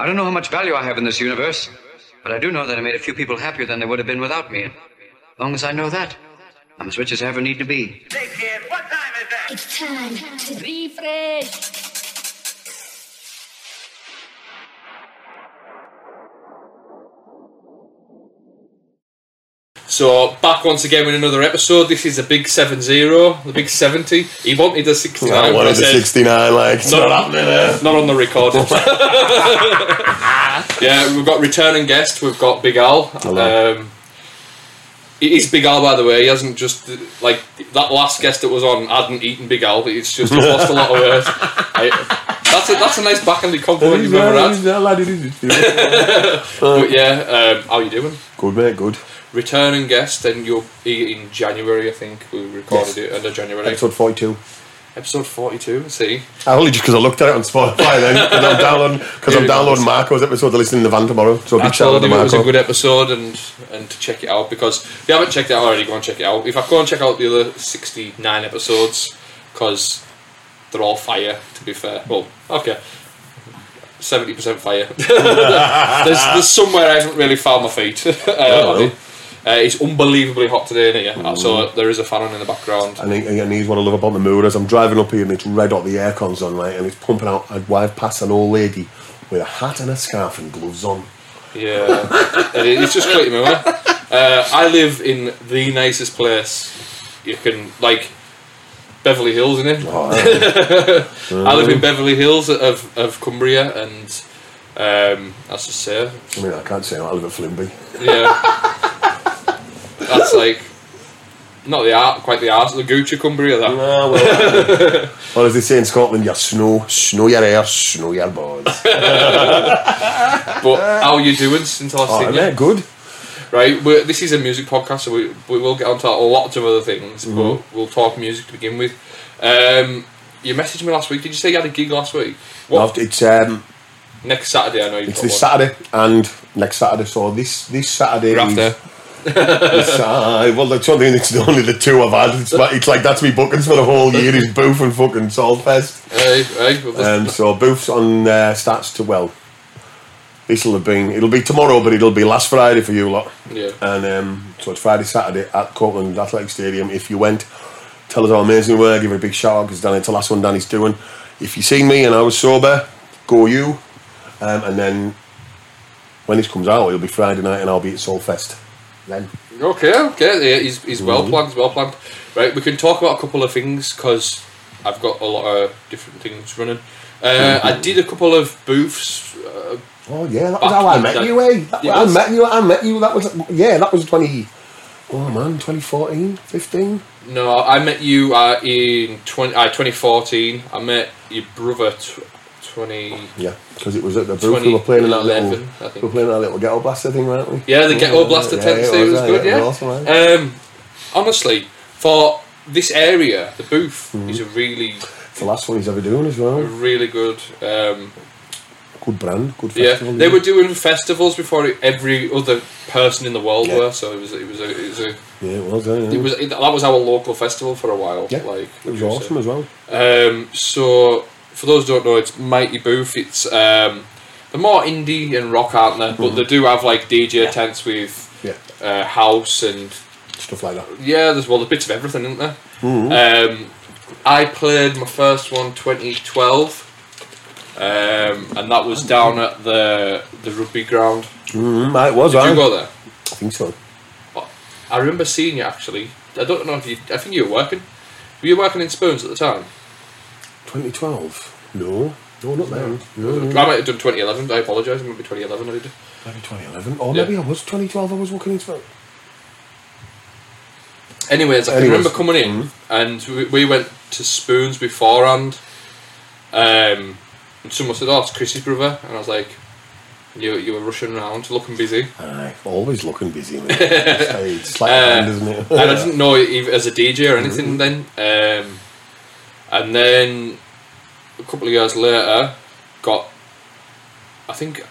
I don't know how much value I have in this universe, but I do know that I made a few people happier than they would have been without me. As long as I know that, I'm as rich as I ever need to be. Hey kid, what time is that? It's time to Riffresh. So back once again with another episode. This is a big 7-0, the big 70. He wanted a 69. I wanted the 69, like, it's No. not happening there. Not on the record. yeah, we've got returning guest. We've got Big Al. Hello. Um, it is Big Al, by the way. He hasn't just like that last guest that was on hadn't eaten Big Al. It's just he's lost a lot of weight. I- that's a that's a nice backhanded compliment you've ever had. But yeah, um, how you doing? Good, mate, good. Returning guest, and you'll be in January. I think we recorded Yes. it of January. Episode 42. Episode forty-two. See, I only just because I looked at it on Spotify then, because I'm downloading, because I'm downloading Marco's episode to listen in the van tomorrow. So I big shout out to it was a good episode and and to check it out because if you haven't checked it out already, go and check it out. If I go and check out the other sixty-nine episodes because they're all fire. To be fair, well, okay, seventy percent fire. there's there's somewhere I haven't really found my feet. uh. Uh, it's unbelievably hot today in here, so there is a fan on in the background. And, he, and he's what I love about the mood is I'm driving up here and it's red hot, the aircon's on, right, and it's pumping out. I'd drive past an old lady with a hat and a scarf and gloves on. Yeah, it- it's just quite me. Uh, I live in the nicest place you can, like Beverly Hills, in it. Oh, yeah. I live in Beverly Hills of, of Cumbria, and um, that's just say, I mean, I can't say I live at Flimby. yeah, that's like not the art, quite the art, the Gucci Cumbria. That Oh, well, well, as they say in Scotland, you snow, snow your hair, snow your boards. but how are you doing since I last Oh, seen you? good. Right, we're, this is a music podcast, so we, we will get onto lots of other things, Mm-hmm. but we'll talk music to begin with. Um, you messaged me last week. Did you say you had a gig last week? What It's um, next Saturday? I know you've this one. Saturday and next Saturday. So this this Saturday. After. It's, uh, well, that's something. It's the only the two I've had. It's like, it's like that's me bookings for the whole year. Is Booth and fucking Solfest. Hey, hey, well, Um, so Booth's on uh, starts to well. This will have been. It'll be tomorrow, but it'll be last Friday for you lot. yeah. And um, so it's Friday, Saturday at Courtland Athletic Stadium. If you went, tell us how amazing we were. Give it a big shout out because Danny, it's the last one Danny's doing. If you seen me and I was sober, go you. Um, and then when this comes out, it'll be Friday night and I'll be at Solfest. Then. Okay, okay. Yeah, he's, he's well Mm-hmm. planned. Well planned. Right, we can talk about a couple of things because I've got a lot of different things running. Uh, Mm-hmm. I did a couple of booths. Uh, Oh yeah, that was how I met the- you, eh? That, Yeah, I met you. I met you. That was yeah. That was twenty. Oh man, 2014, 15. no, I met you uh, in 20, uh, 2014. I met your brother 20. Yeah, because it was at the booth. We were playing in that little. 2011, I We were playing in that little ghetto blaster thing, weren't we? Yeah, the Ghetto Blaster yeah, tent. yeah, was right, good. yeah, Yeah. was awesome. Um, honestly, for this area, the booth Mm-hmm. is a really, It's the last one he's ever doing as well. really good. Um, Good brand, good yeah, festival. they were doing festivals before every other person in the world Yeah. were. So it was, it was, a, it was, a, Yeah, it was. Yeah, yeah. it was it, that was our local festival for a while. Yeah, like it was awesome say? as well. Um, so for those who don't know, it's Mighty Booth. It's um, they're more indie and rock, aren't they? But they do have like DJ tents with Yeah, uh, house and stuff like that. yeah, there's well, there's bits of everything, isn't there? Mm-hmm. Um, I played my first one 2012, um, and that was down at the the rugby ground. Mm, it was. Did I, you go there? I think so. I remember seeing you actually. I don't know if you. I think you were working. Were you working in Spoons at the time? 2012. No, no, not then. No, I no. might have done 2011. I apologise. It might be 2011. I did. Maybe 2011. Or Yeah. maybe I was 2012. I was working in Spoon. Anyways, I can Anyways, remember coming in and we, we went to Spoons beforehand. Um, and someone said, "Oh, it's Chris's brother," and I was like, "You you were rushing around, looking busy." Aye, always looking busy. Mate. it's, it's like a isn't it? and I didn't know even as a DJ or anything then. Um, and then a couple of years later, got. I think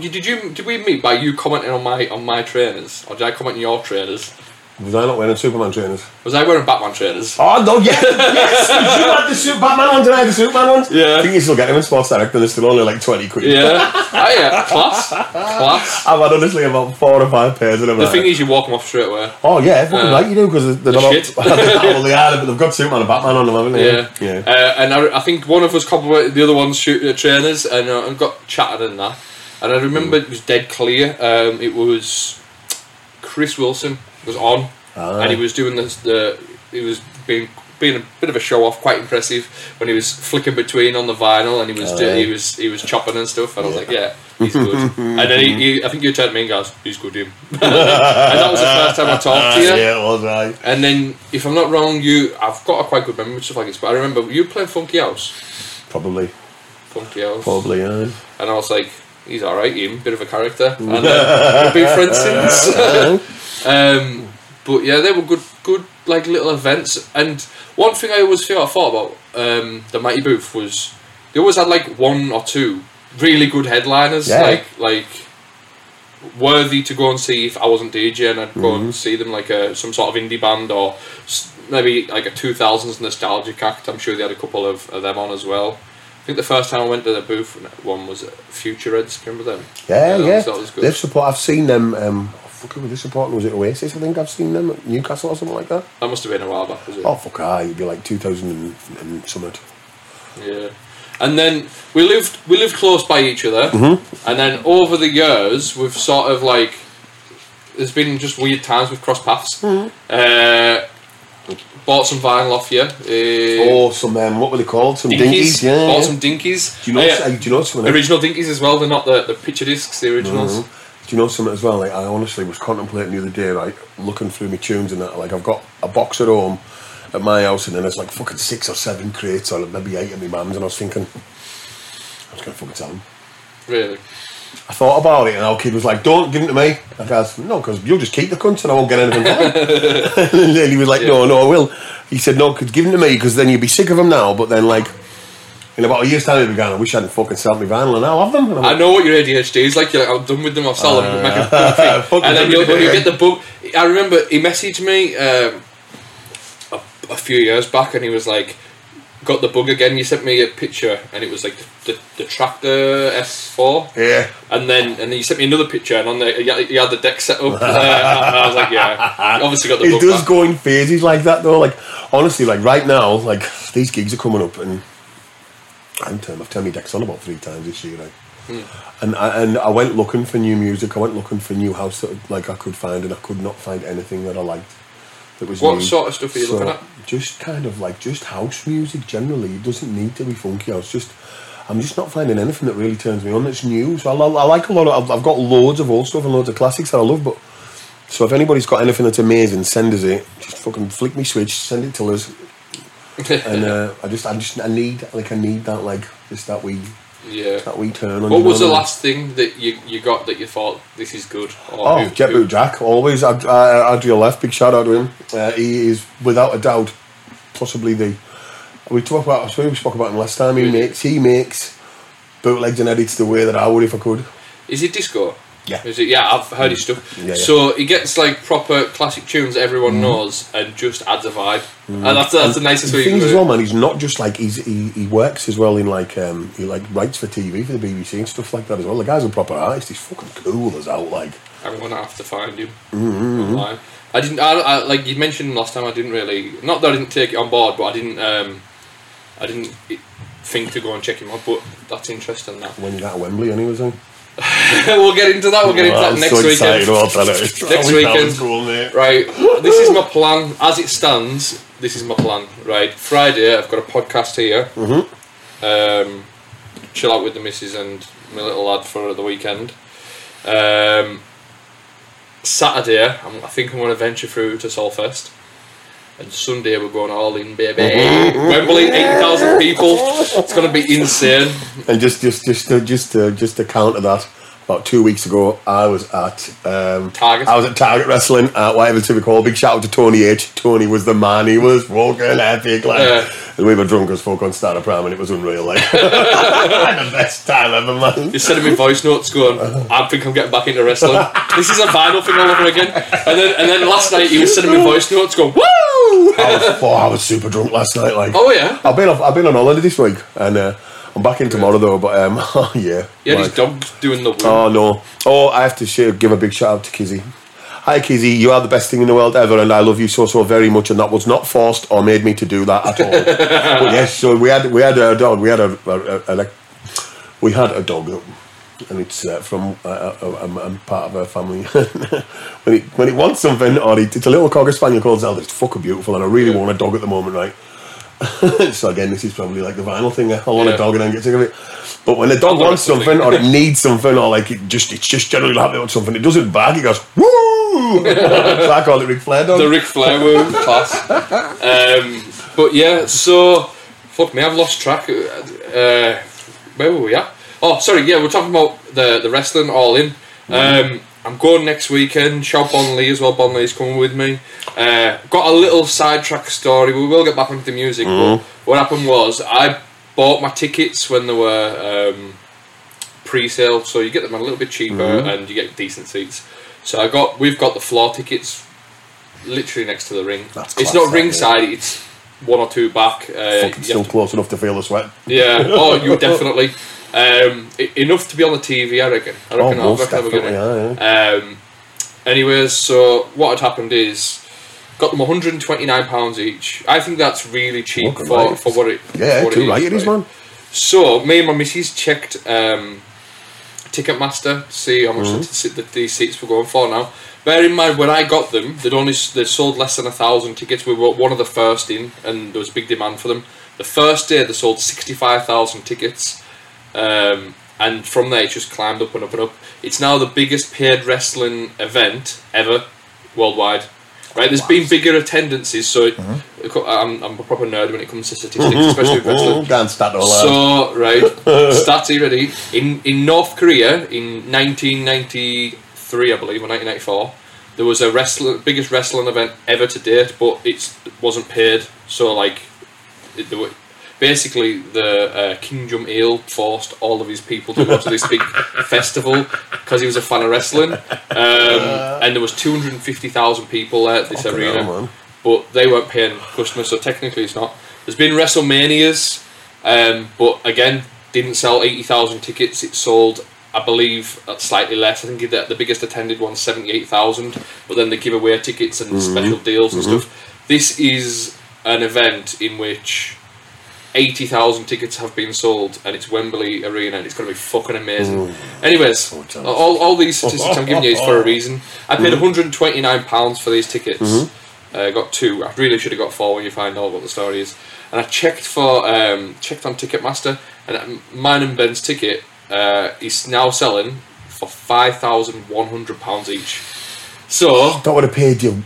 did you did we meet by you commenting on my on my trainers or did I comment on your trainers? Was I not wearing Superman trainers? Was I wearing Batman trainers? Oh no, yes, yes! you had the Super Batman ones and I had the Superman ones. Yeah. I think you still get them in Sports Direct, but they're still only like twenty quid. Yeah. oh yeah. Class. Class. I've had honestly about four or five pairs of them. The like. thing is, you walk them off straight away. oh yeah, fucking Uh, right you do because they're the not. shit. well, they are, but they've got Superman and Batman on them, haven't they? Yeah. yeah. Uh, and I, I think one of us complimented the other one's shoot, uh, trainers and, uh, and got chatted and that. And I remember it was dead clear. Um, it was Chris Wilson was on, Ah. and he was doing this. The he was being being a bit of a show off, quite impressive when he was flicking between on the vinyl and he was Ah. he was he was chopping and stuff. And I was like, yeah, he's good. and then he, he, I think you turned to me and goes, he's good, him. and that was the first time I talked to you. yeah, it was right. And then, if I'm not wrong, you I've got a quite good memory with stuff like this. But I remember you playing Funky House, Probably, Funky House, probably, yeah. and I was like, he's all right, him, bit of a character, and uh, we've been friends since. Um, but yeah, they were good, good like little events. And one thing I always feel I thought about um, the Mighty Booth was they always had like one or two really good headliners, Yeah. like like worthy to go and see if I wasn't DJing. I'd go and see them like a some sort of indie band or maybe like a two thousands nostalgic act. I'm sure they had a couple of, of them on as well. I think the first time I went to the booth one was Future Reds. Remember them? Yeah, that yeah. was- that was good. They've support. I've seen them. Um, fuck, who were they supporting? Was it Oasis? I think I've seen them at Newcastle or something like that. That must have been a while back, was it? Oh fuck, ah, you'd be like two thousand and, and something. Yeah. And then we lived we lived close by each other, Mm-hmm. and then over the years we've sort of like there's been just weird times we've crossed paths. Mm-hmm. Uh, bought some vinyl off you. Uh, Oh, some um, what were they called? Some dinkies. dinkies. Yeah. Bought yeah. some dinkies. Do you know? Uh, uh, do you know something? original dinkies as well. They're not the, the picture discs. The originals. Do you know something as well? Like I honestly was contemplating the other day, like looking through my tunes and that. Like I've got a box at home at my house, and then there's like fucking six or seven crates, or maybe eight of my mum's, and I was thinking, I was gonna fucking tell him. Really. I thought about it, and our kid was like, "Don't give them to me." I goes, "No, because you'll just keep the cunts, and I won't get anything and then he was like, "No, no, I will." He said, "No, cause give them to me, because then you'll be sick of them now." But then, like, in about a year's time, he'll be going, "I wish I hadn't fucking sold my vinyl, and I'll have them." I'm I know what your ADHD is like. You're like, I'm done with them. I'll sell them. Make a thing. Fucking and then you'll, when you get the book, I remember he messaged me um, a, a few years back, and he was like, "Got the bug again." You sent me a picture, and it was like the, the, the Traktor S4, yeah. and then and then you sent me another picture, and on the you had, the deck set up. uh, I was like, "Yeah, obviously got the It book." does back. go in phases like that though. Like honestly, like right now, like these gigs are coming up, and I'm turned, I've turned my decks on about three times this year. Like, Hmm. and I, and I went looking for new music. I went looking for new house that like I could find, and I could not find anything that I liked. That was What new. sort of stuff are you looking at? Just kind of like just house music generally. It doesn't need to be funky house. Just I'm just not finding anything that really turns me on that's new. So I, I like a lot of. I've, I've got loads of old stuff and loads of classics that I love, but. So if anybody's got anything that's amazing, send us it. Just fucking flick me switch, send it to us, and uh, I just, I just, I need, like, I need that, like, just that wee, yeah. that wee turn on. What was the I mean? last thing that you, you got that you thought this is good? Or Oh, who- Jet who- Boot Jack, always. Ad, uh, Adriel Left, big shout out to him. Uh, he is, without a doubt, possibly the. We talked about. I swear we spoke about him last time. He Really? makes, he makes bootlegs and edits the way that I would if I could. Is it disco? Yeah. Yeah, I've heard his stuff. Yeah, yeah. So he gets like proper classic tunes that everyone Mm-hmm. knows and just adds a vibe. And that's that's the nicest The thing as well, man, he's not just like he's he, he works as well in like um he like writes for TV for the BBC and stuff like that as well. The guy's a proper artist. He's fucking cool as out. Like I'm gonna have to find him Mm-hmm. I didn't. I, I, like you mentioned last time. I didn't really. Not that I didn't take it on board, but I didn't. Um, I didn't think to go and check him out. But that's interesting. That when you got Wembley, anyways. eh? we'll get into that. We'll get into Well, that I'm next so weekend. excited about that. Next weekend. cool, mate. Right, this is my plan. As it stands, this is my plan. Right, Friday I've got a podcast here. Mm-hmm. Um, chill out with the missus and my little lad for the weekend. Um, Saturday, I'm, I think I'm going to venture through to Solfest. And Sunday we're going all in, baby. Wembley, eight thousand people. It's going to be insane. And just, just, just, just, to, just to counter that, about two weeks ago, I was at um, Target. I was at Target Wrestling at whatever to be called. Big shout out to Tony H. Tony was the man. He was fucking epic, like. Yeah. And we were drunk as fuck on Starter Prime, and it was unreal. Like, I had the best time ever, man. You're sending me voice notes going, I think I'm getting back into wrestling. this is a vinyl thing all over again. And then and then last night he was sending me voice notes going, Woo! I was, oh, I was super drunk last night. Like, Oh yeah. I've been off, I've been on holiday this week, and uh, I'm back in tomorrow though. But um, oh yeah, had like- his dog doing the. Oh no! Oh, I have to share, give a big shout out to Kizzy. Hi Kizzy, you are the best thing in the world ever, and I love you so so very much. And that was not forced or made me to do that at all. but yes, so we had we had a dog. We had a, a, a, a we had a dog, and it's uh, from uh, uh, I'm, I'm part of a family. when it when it wants something, or it, it's a little cocker spaniel called Zelda. It's fucking beautiful, and I really want a dog at the moment, right? so again, this is probably like the vinyl thing. I want Yeah. a dog and then get sick of it. But when the dog wants something. or it needs something or like it just it's just generally happy with something, it does it back. It goes woo. so I call it Ric Flair dog. The Ric Flair woo class. Um, but yeah, so fuck me, I've lost track. Uh, where were we at? Oh, sorry. Yeah, we're talking about the the wrestling all in. Um, I'm going next weekend. Shout Bon Lee as well. Bon Lee's coming with me. Uh, got a little sidetrack story. We will get back onto the music. But what happened was I bought my tickets when they were um, pre-sale, so you get them a little bit cheaper and you get decent seats. So I got we've got the floor tickets literally next to the ring. That's it's not ringside. It's one or two back. Uh, still to- close enough to feel the sweat. yeah. Oh, you definitely. Um, enough to be on the TV, I reckon. I reckon, Oh, most definitely, gonna. yeah, Um, anyways, so what had happened is got them 129 pounds each. I think that's really cheap for, right. for what it. Yeah, what too right it is, right? man. So me and my missus checked um, Ticketmaster to see how much Mm-hmm. the, the, these seats were going for. Now, bear in mind when I got them, they'd only they'd sold less than a thousand tickets. We were one of the first in, and there was big demand for them. The first day they sold sixty five thousand tickets, um, and from there it just climbed up and up and up. It's now the biggest paid wrestling event ever worldwide. Right, there's been bigger attendances, so it, Mm-hmm. I'm, I'm a proper nerd when it comes to statistics, especially with wrestling. Can't start all. So right, stats are ready. In in North Korea in 1993, I believe, or 1994, there was a wrestling biggest wrestling event ever to date, but it wasn't paid. So like, it, there were, basically the uh, Kim Jong Il forced all of his people to go to this big festival because he was a fan of wrestling, um, and there was 250,000 people at this Fucking arena hell, but they weren't paying customers, so technically it's not. There's been WrestleManias, um, but again, didn't sell 80,000 tickets. It sold, I believe, at slightly less. I think the, the biggest attended one 78,000, but then they give away tickets and special deals and stuff. This is an event in which 80,000 tickets have been sold, and it's Wembley Arena, and it's going to be fucking amazing. Anyways, jealous. all, all these statistics I'm giving you is for a reason. I paid £129 for these tickets. Uh, got two. I really should have got four when you find out what the story is. And I checked for um, checked on Ticketmaster, and mine and Ben's ticket uh, is now selling for five thousand one hundred pounds each. So That would have paid you.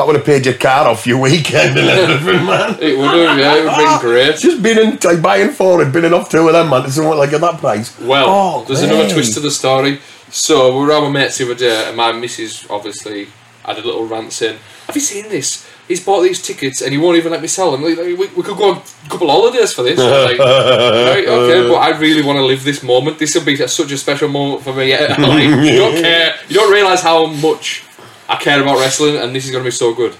That would have paid your car off your weekend and everything, man. it would have yeah, it would have been ah, great. Just been in, like buying four and been enough two of them, man. To someone like at that price. Well, Oh, there's another twist to the story. So we were at my mates the other day, and my missus obviously had a little rant saying, "Have you seen this? He's bought these tickets, and he won't even let me sell them. Like, we, we could go on a couple of holidays for this." Like, right, okay, but I really want to live this moment. This will be such a special moment for me. like, you don't care. You don't realize how much I care about wrestling, and this is going to be so good.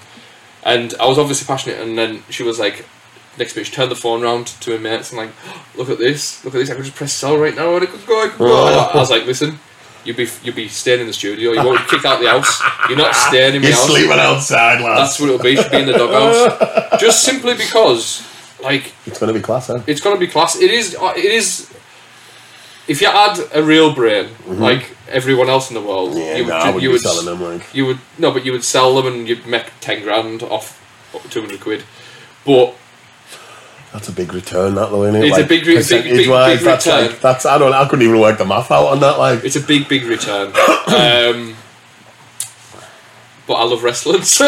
And I was obviously passionate, and then she was like, next bit, she turned the phone around to her mates and like, look at this, look at this. I could just press sell right now, and it could go, I could go. I, I was like, listen, you'd be you'd be staying in the studio. You won't be kicked out the house. You're not staying in my You're house. sleeping outside, lads. That's what it'll be. She'll be in the doghouse, just simply because, like, It's going to be class, huh? it's gonna be class. It is. uh, It is. If you had a real brain, like everyone else in the world, Mm-hmm. Yeah, you, would, I wouldn't you be would selling them, like. you would no, but you would sell them and you'd make ten grand off two hundred quid. But That's a big return, that though, isn't it? It's a big re- big- big- big that's return. like that's I don't I couldn't even work the math out on that. Like, it's a big, big return. um, but I love wrestling, so,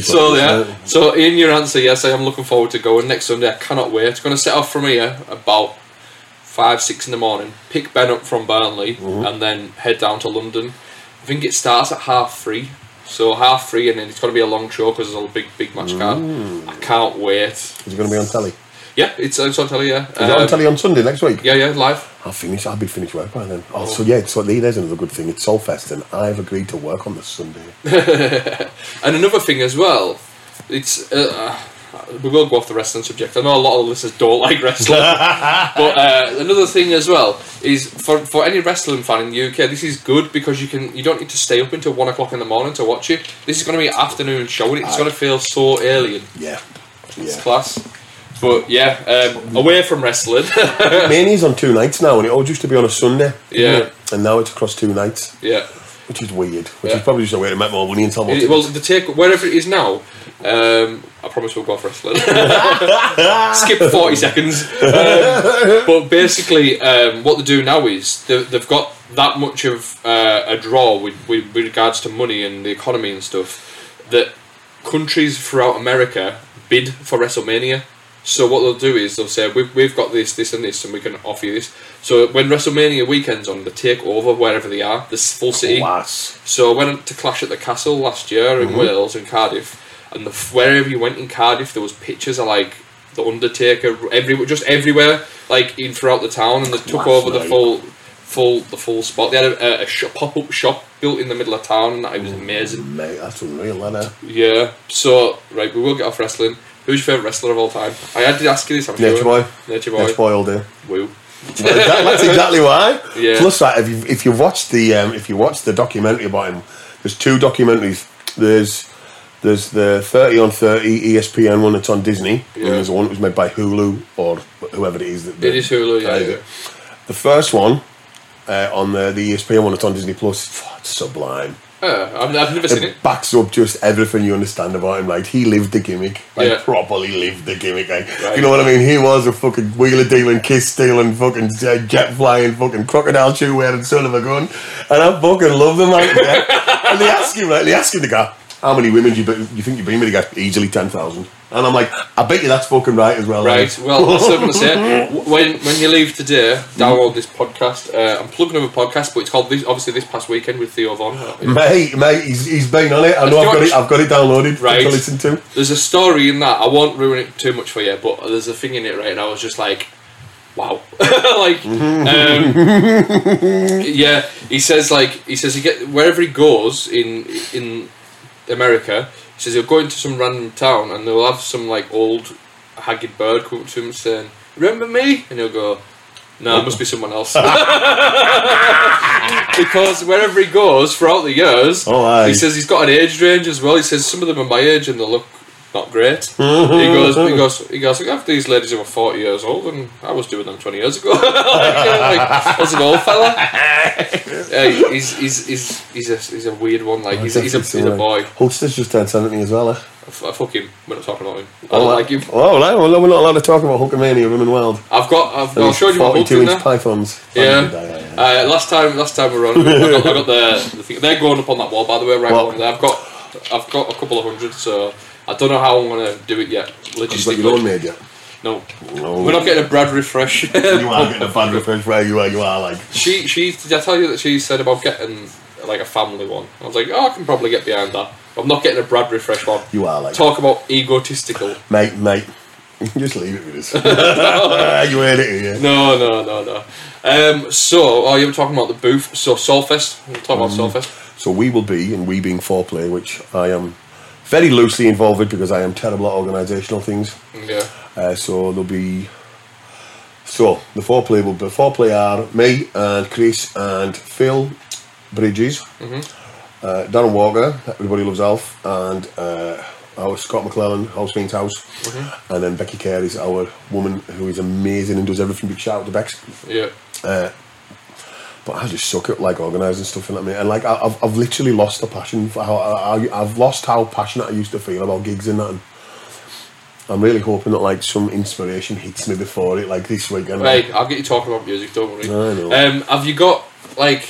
so yeah. So in your answer, yes, I am looking forward to going next Sunday. I cannot wait. It's going to set off from here about five, six in the morning, pick Ben up from Burnley, Mm-hmm. and then head down to London. I think it starts at half three. So half three, and then it's going to be a long show because there's a big, big match card. Mm. I can't wait. Is it going to be on telly? Yeah, it's, it's on telly. Yeah, it on Um, telly on Sunday next week? yeah, yeah, live. I'll finish. I'll be finished work by then. Oh, so yeah. So there's another good thing. It's Solfest, and I've agreed to work on the Sunday. And another thing as well, it's uh, we will go off the wrestling subject. I know a lot of listeners don't like wrestling, but uh, another thing as well is for for any wrestling fan in the UK, this is good because you can you don't need to stay up until one o'clock in the morning to watch it. This is going to be an afternoon show, and it's going to feel so alien. Yeah, It's yeah. class. But yeah, um, away from wrestling. Mania's on two nights now, and it all used to be on a Sunday. Yeah. it? And now it's across two nights, yeah. Which is weird. Which Yeah. is probably just a way to make more money and sell more. It- well, the take wherever it is now. Um, I promise we'll go off wrestling. Skip forty seconds. Um, but basically, um, what they do now is they, they've got that much of uh, a draw with, with, with regards to money and the economy and stuff that countries throughout America bid for WrestleMania. So what they'll do is they'll say we've, we've got this, this, and this, and we can offer you this. So when WrestleMania weekend's on, they take over wherever they are, this full city. Class. So I went to Clash at the Castle last year in mm-hmm. Wales, in Cardiff, and the, wherever you went in Cardiff, there was pictures of like the Undertaker every just everywhere, like in throughout the town, and they took Last over the full, full the full spot. They had a, a, a pop up shop built in the middle of town, and it was mm, amazing. Mate, that's unreal, that. Yeah. So right, we will get off wrestling. Who's your favourite wrestler of all time? I had to ask you this. I'm Nature sure. Boy. Nature Boy. Nature Boy all day. Woo. That's exactly why. Yeah. Plus, that if you if you watch the um, if you watch the documentary about him, there's two documentaries. There's there's the thirty on thirty E ESPN one that's on Disney, Yeah. and there's one that was made by Hulu or whoever it is. That, It is Hulu. Yeah. yeah. The first one uh, on the the ESPN one that's on Disney Plus, it's sublime. Yeah, I've, I've never seen It it. backs up just everything you understand about him. Like he lived the gimmick, like Yeah. properly lived the gimmick. Like Right. you know what I mean? He was a fucking wheeler dealing, kiss stealing, fucking uh, jet flying, fucking crocodile shoe wearing son of a gun. And I fucking love the man. yeah. and they ask him, like, they ask him the guy, how many women do you, be- you think you've been with? He goes, easily ten thousand. And I'm like, I bet you that's fucking right as well. Right. Well, that's what I'm to say. When when you leave today, download this podcast. Uh, I'm plugging another podcast, but it's called this, obviously this past weekend with Theo Von. Mate, mate, he's, he's been on it. I know I've got it. I've got it downloaded Right. to listen to. There's a story in that. I won't ruin it too much for you, but there's a thing in it, right? And I was just like, wow, like, um, yeah. He says like he says he get wherever he goes in in America. He says he'll go into some random town and they'll have some like old haggard bird come up to him saying, "Remember me?" And he'll go. No, it must be someone else. because wherever he goes throughout the years, Oh, he says he's got an age range as well. He says some of them are my age and they look not great. he goes, he goes, he goes. I have these ladies who are forty years old, and I was doing them twenty years ago. like, like, as an old fella, uh, he's, he's, he's, he's a he's a weird one. Like he's, a- he's a he's a boy. Hulkster's just turned 70 as well. Eh? I fuck him. We're not talking about him. I don't like him. Oh, no, well, we're not allowed to talk about Hulkamania Women Wild. I've got. I've, I'll show you my Hulk inch there. pythons. Yeah. yeah, yeah. Uh, last time, last time we were on, I got, I got the, the thing. They're going up on that wall, by the way, right along there. I've got, I've got a couple of hundred, so I don't know how I'm gonna do it yet. You've got your own Logistically, made, yeah. no, No. we're not getting a Brad Riffresh. You are getting a bad refresh where you are, you are like. She, she, did I tell you that she said about getting like a family one? I was like, oh, I can probably get behind that. I'm not getting a Brad Riffresh one. You are like. Talk about egotistical. Mate, mate. Just leave it with us. you heard it here. No, no, no, no. Um, so, oh, you were talking about the booth. So, Solfest. We'll talk about Mm. Solfest. So we will be, and we being foreplay, which I am very loosely involved with because I am terrible at organisational things. Yeah. Uh, so there'll be. So the foreplay will be foreplay are me and Chris and Phil Bridges, uh, Darren Walker, everybody loves Alf, and uh, our Scott McClellan, House Fiends House, and then Becky Carey is our woman who is amazing and does everything. Big shout out to Bex. Yeah. But I just suck at like organising stuff and that. And like I- I've, I've literally lost the passion for how I, I, I've lost how passionate I used to feel about gigs and that. And I'm really hoping that like some inspiration hits me before it, like this weekend. Right, I'll get you talking about music, don't worry. I know. Um, have you got, like,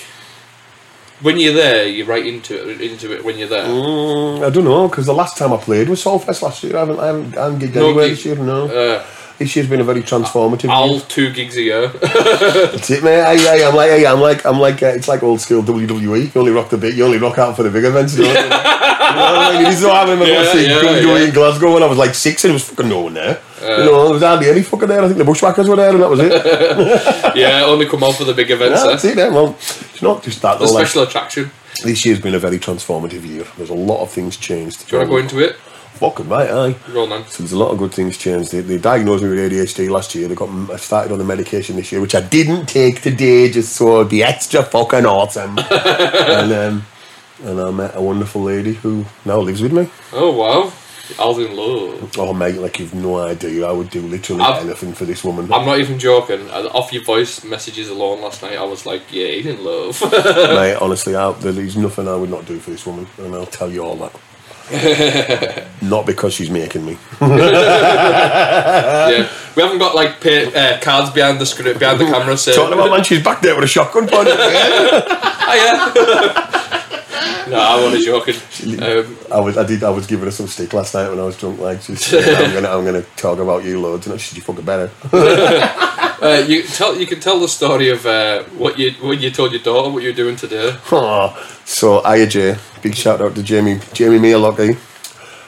when you're there, you're right into it, into it when you're there? Mm, I don't know because the last time I played was Solfest last year. I haven't, I haven't, I haven't gigged No anywhere gig. this year. No. Uh, This year's been a very transformative. All year. two gigs a year. That's it, mate. I, I, I'm like, I, I'm like, I'm like, uh, it's like old school WWE. You only rock the big, you only rock out for the big events. You know, you know what I mean? This is what I remember Yeah, going yeah, WWE yeah. in Glasgow when I was like six, and there was fucking no one there. you know, there was hardly any fucking there. I think the Bushwhackers were there, and that was it. yeah, only come on for the big events. yeah, eh? that's it. Then. Well, it's not just that. The Though, like, special attraction. this year's been a very transformative year. There's a lot of things changed. Do you want to go into it? Fucking right, aye. Go on. So there's a lot of good things changed. They, they diagnosed me with ADHD last year. They got I started on the medication this year, which I didn't take today, just so it'd be extra fucking awesome. and um, and I met a wonderful lady who now lives with me. Oh wow, I was in love. Oh mate, like you've no idea. I would do literally I've- anything for this woman. I'm not even joking. Uh, Off your voice messages alone last night, I was like, yeah, he's in love. mate, honestly, I, there's nothing I would not do for this woman, and I'll tell you all that. not because she's making me. yeah, we haven't got like pay, uh, cards behind the script, behind the camera saying, Talking about man, she's back there with a shotgun pointed. at oh yeah. no, I wasn't joking. Um, I was, I did, I was giving her some stick last night when I was drunk. Like, just, I'm gonna, I'm gonna talk about you loads, and she said, "You fucking better." uh, you tell, you can tell the story of uh, what you when you told your daughter what you were doing today. Aw. so, Aya J, big shout out to Jamie, Jamie Mearlocky.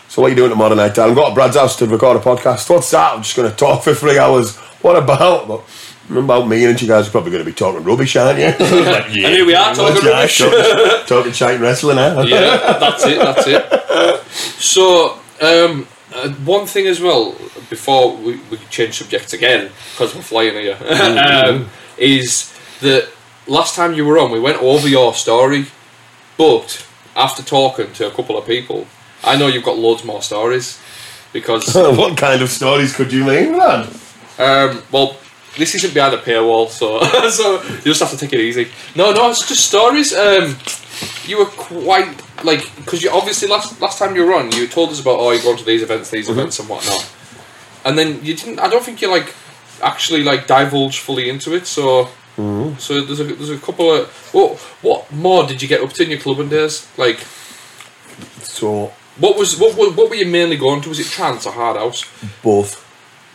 So, what are you doing tomorrow night? I'm going to Brad's house to record a podcast. What's that? I'm just going to talk for three hours. What about? But, about me and you guys are probably going to be talking rubbish, aren't you? like, yeah. And here we are talking Yeah, rubbish. Talking, talking shite and wrestling, huh? yeah, that's it. That's it. So, um, uh, one thing as well before we, we change subjects again because we're flying here um, is that last time you were on, we went over your story, but after talking to a couple of people, I know you've got loads more stories because what kind of stories could you mean, Brad? um, well. This isn't behind a paywall, so so you just have to take it easy. No, no, it's just stories. Um, you were quite like because you obviously last last time you were on, you told us about oh you're going to these events, these mm-hmm. events, and whatnot, and then you didn't. I don't think you like actually like divulged fully into it. So mm-hmm. so there's a there's a couple of what what more did you get up to in your clubbing days? Like So, what was what what, what were you mainly going to? Was it trance or hard house? both.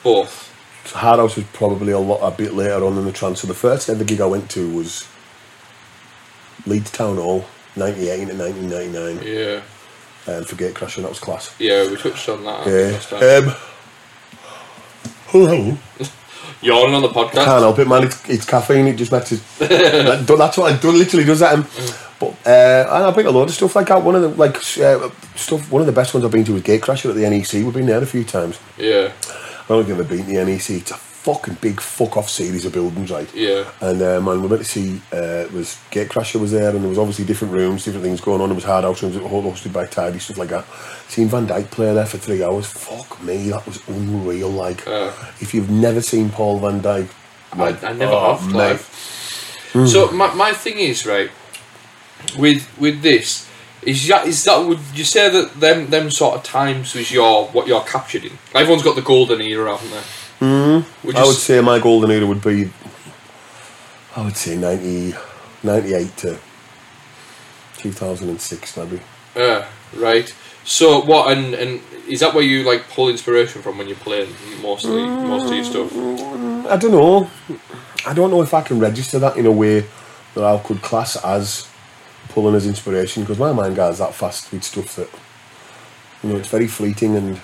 Both. Hard House was probably a lot a bit later on in the trance. So the first ever gig I went to was Leeds Town Hall, 98 to 1999, Yeah, um, for Gate that was class. yeah, we touched on that Yeah. last time. Um, hold on. Yawning on the podcast, Can't help it, man. It's, it's caffeine. It just makes it. that, that's what I do. Literally does that. Um, but uh, and I pick a load of stuff like that. One of the like uh, stuff. One of the best ones I've been to was Gatecrasher at the NEC. We've been there a few times. Yeah, I don't if you've ever been to the NEC. It's a fucking big fuck off series of buildings, right? Yeah. And uh, man, we went to see uh, it was Gatecrasher was there, and there was obviously different rooms, different things going on. It was hard house rooms that were hosted by Tidy, stuff like that. Seen Van Dyk play there for three hours. Fuck me, that was unreal. Like, Uh. if you've never seen Paul Van Dyk, I, like, I never oh, have mate. live. So my, my thing is right with with this is that is that would you say that them them sort of times was your what you're captured in? Everyone's got the golden era, haven't they? Mm. Would I would s- say my golden era would be, I would say 90, 98 to 2006 maybe. uh, right. So what and and is that where you like pull inspiration from when you're playing mostly most of your stuff? I don't know. I don't know if I can register that in a way that I could class as pulling as inspiration because my mind goes that fast with stuff that you know it's very fleeting and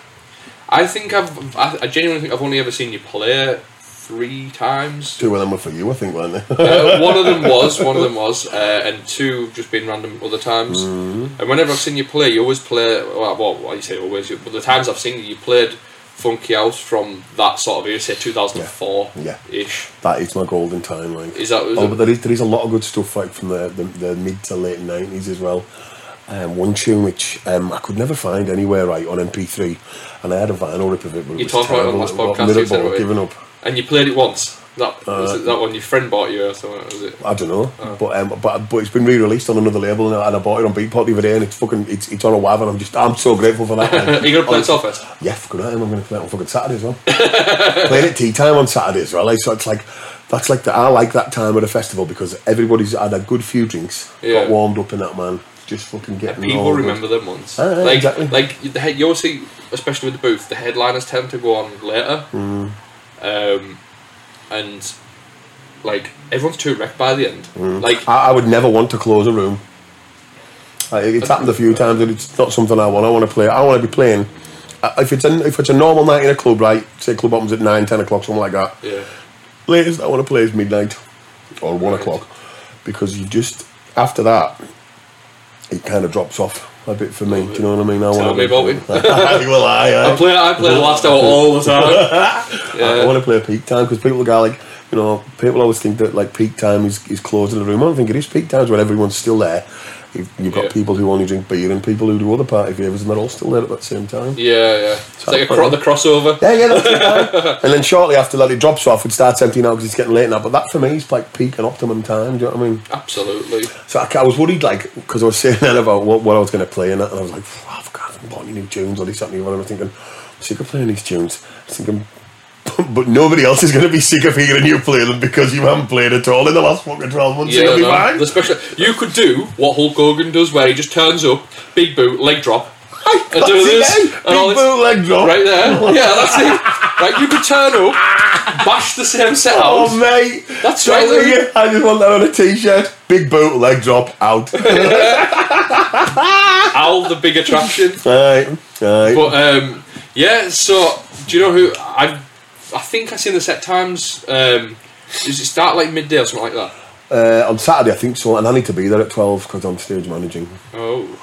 I think I've I, I genuinely think I've only ever seen you play three times. two of them were for you I think weren't they? Uh, one of them was, one of them was, uh, and two just been random other times. And whenever I've seen you play, you always play. Well, well what you say always, you- but the times I've seen you, you played Funky House from that sort of era, say 2004 Yeah. ish. that is my golden time like. Is that? Is Oh, it- but there is there is a lot of good stuff like from the the, the mid to late nineties as well. Um, one tune which um, I could never find anywhere right on MP3, and I had a vinyl rip of it. But You it talked about it on last podcast, middle you said ball, about it. giving up. and you played it once. That Uh, was it that one your friend bought you or something? Was it? I don't know, Oh. but um, but but it's been re-released on another label now, and I bought it on Beatport the other day, and it's fucking it's, it's on a WAV, and I'm just I'm so grateful for that. Are you gonna play it Solfest? Yeah, fucking right, I'm going to play it on fucking Saturday as well. Playing at tea time on Saturday as well. Like, so it's like that's like the, I like that time of the festival because everybody's had a good few drinks, Yeah. got warmed up in that man, just fucking getting People all good. remember them. Ah, like, exactly. like the head, you always see, especially with the booth, the headliners tend to go on later. um, and like everyone's too wrecked by the end. Mm. Like I, I would never want to close a room. Like, it's happened a few times, and it's not something I want. I want to play. I want to be playing. uh, If it's a, if it's a normal night in a club, right? Say club opens at nine, ten o'clock, something like that. yeah, Latest I want to play is midnight or one Right. o'clock, because you just after that, it kind of drops off a bit for me. Do you know what I mean? I Tell wanna me be- about it. well, I, I I, play I play the last hour all the time. I want to play peak time because people go like, you know, people always think that like peak time is, is closing the room. I don't think it is. Peak times when everyone's still there. You've, you've got Yeah. people who only drink beer and people who do other party favours and they're all still there at that same time. yeah, yeah. It's like a cro- the crossover. Yeah, yeah, that's it. and then shortly after that, it drops off. It starts emptying out because it's getting late now. But that for me is like peak and optimum time. Do you know what I mean? Absolutely. So I, I was worried, like, because I was saying then about what, what I was going to play and that, and I was like, "Oh, I've got any new tunes or this, that, and the other. And I'm thinking, I'm sick of playing these tunes. I was thinking, but nobody else is going to be sick of hearing you play them because you haven't played at all in the last fucking 12 months. Yeah, be no, fine. the special. You could do what Hulk Hogan does, where he just turns up, big boot, leg drop, and do this, and all Big this. bootleg drop. Right there. Yeah, that's it. Right, you could turn up, bash the same set Oh, mate. That's Right right. I just want that on a t-shirt. Big boot, leg drop, out. Al, the big attraction. Aye, aye. But um, yeah, so do you know who I? I think I seen the set times. Um, does it start like midday or something like that? Uh, on Saturday, I think so, and I need to be there at 12 because I'm stage managing. Oh,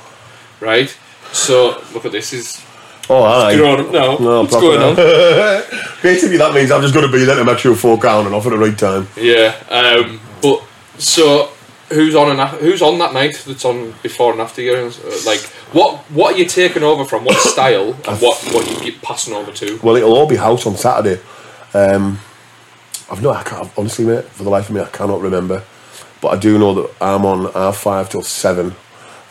right. So look at this. Is Oh, aye. grown up now. No, What's going now. on? Basically, that means I'm just going to be there to make sure four count and off at the right time. Yeah. Um, but so who's on and af- who's on that night? That's on before and after you. Like what? What are you taking over from? What style and what what you get passing over to? Well, it'll all be house on Saturday. Um, I've no, I can't, honestly, mate, for the life of me, I cannot remember. But I do know that I'm on R5 till 7,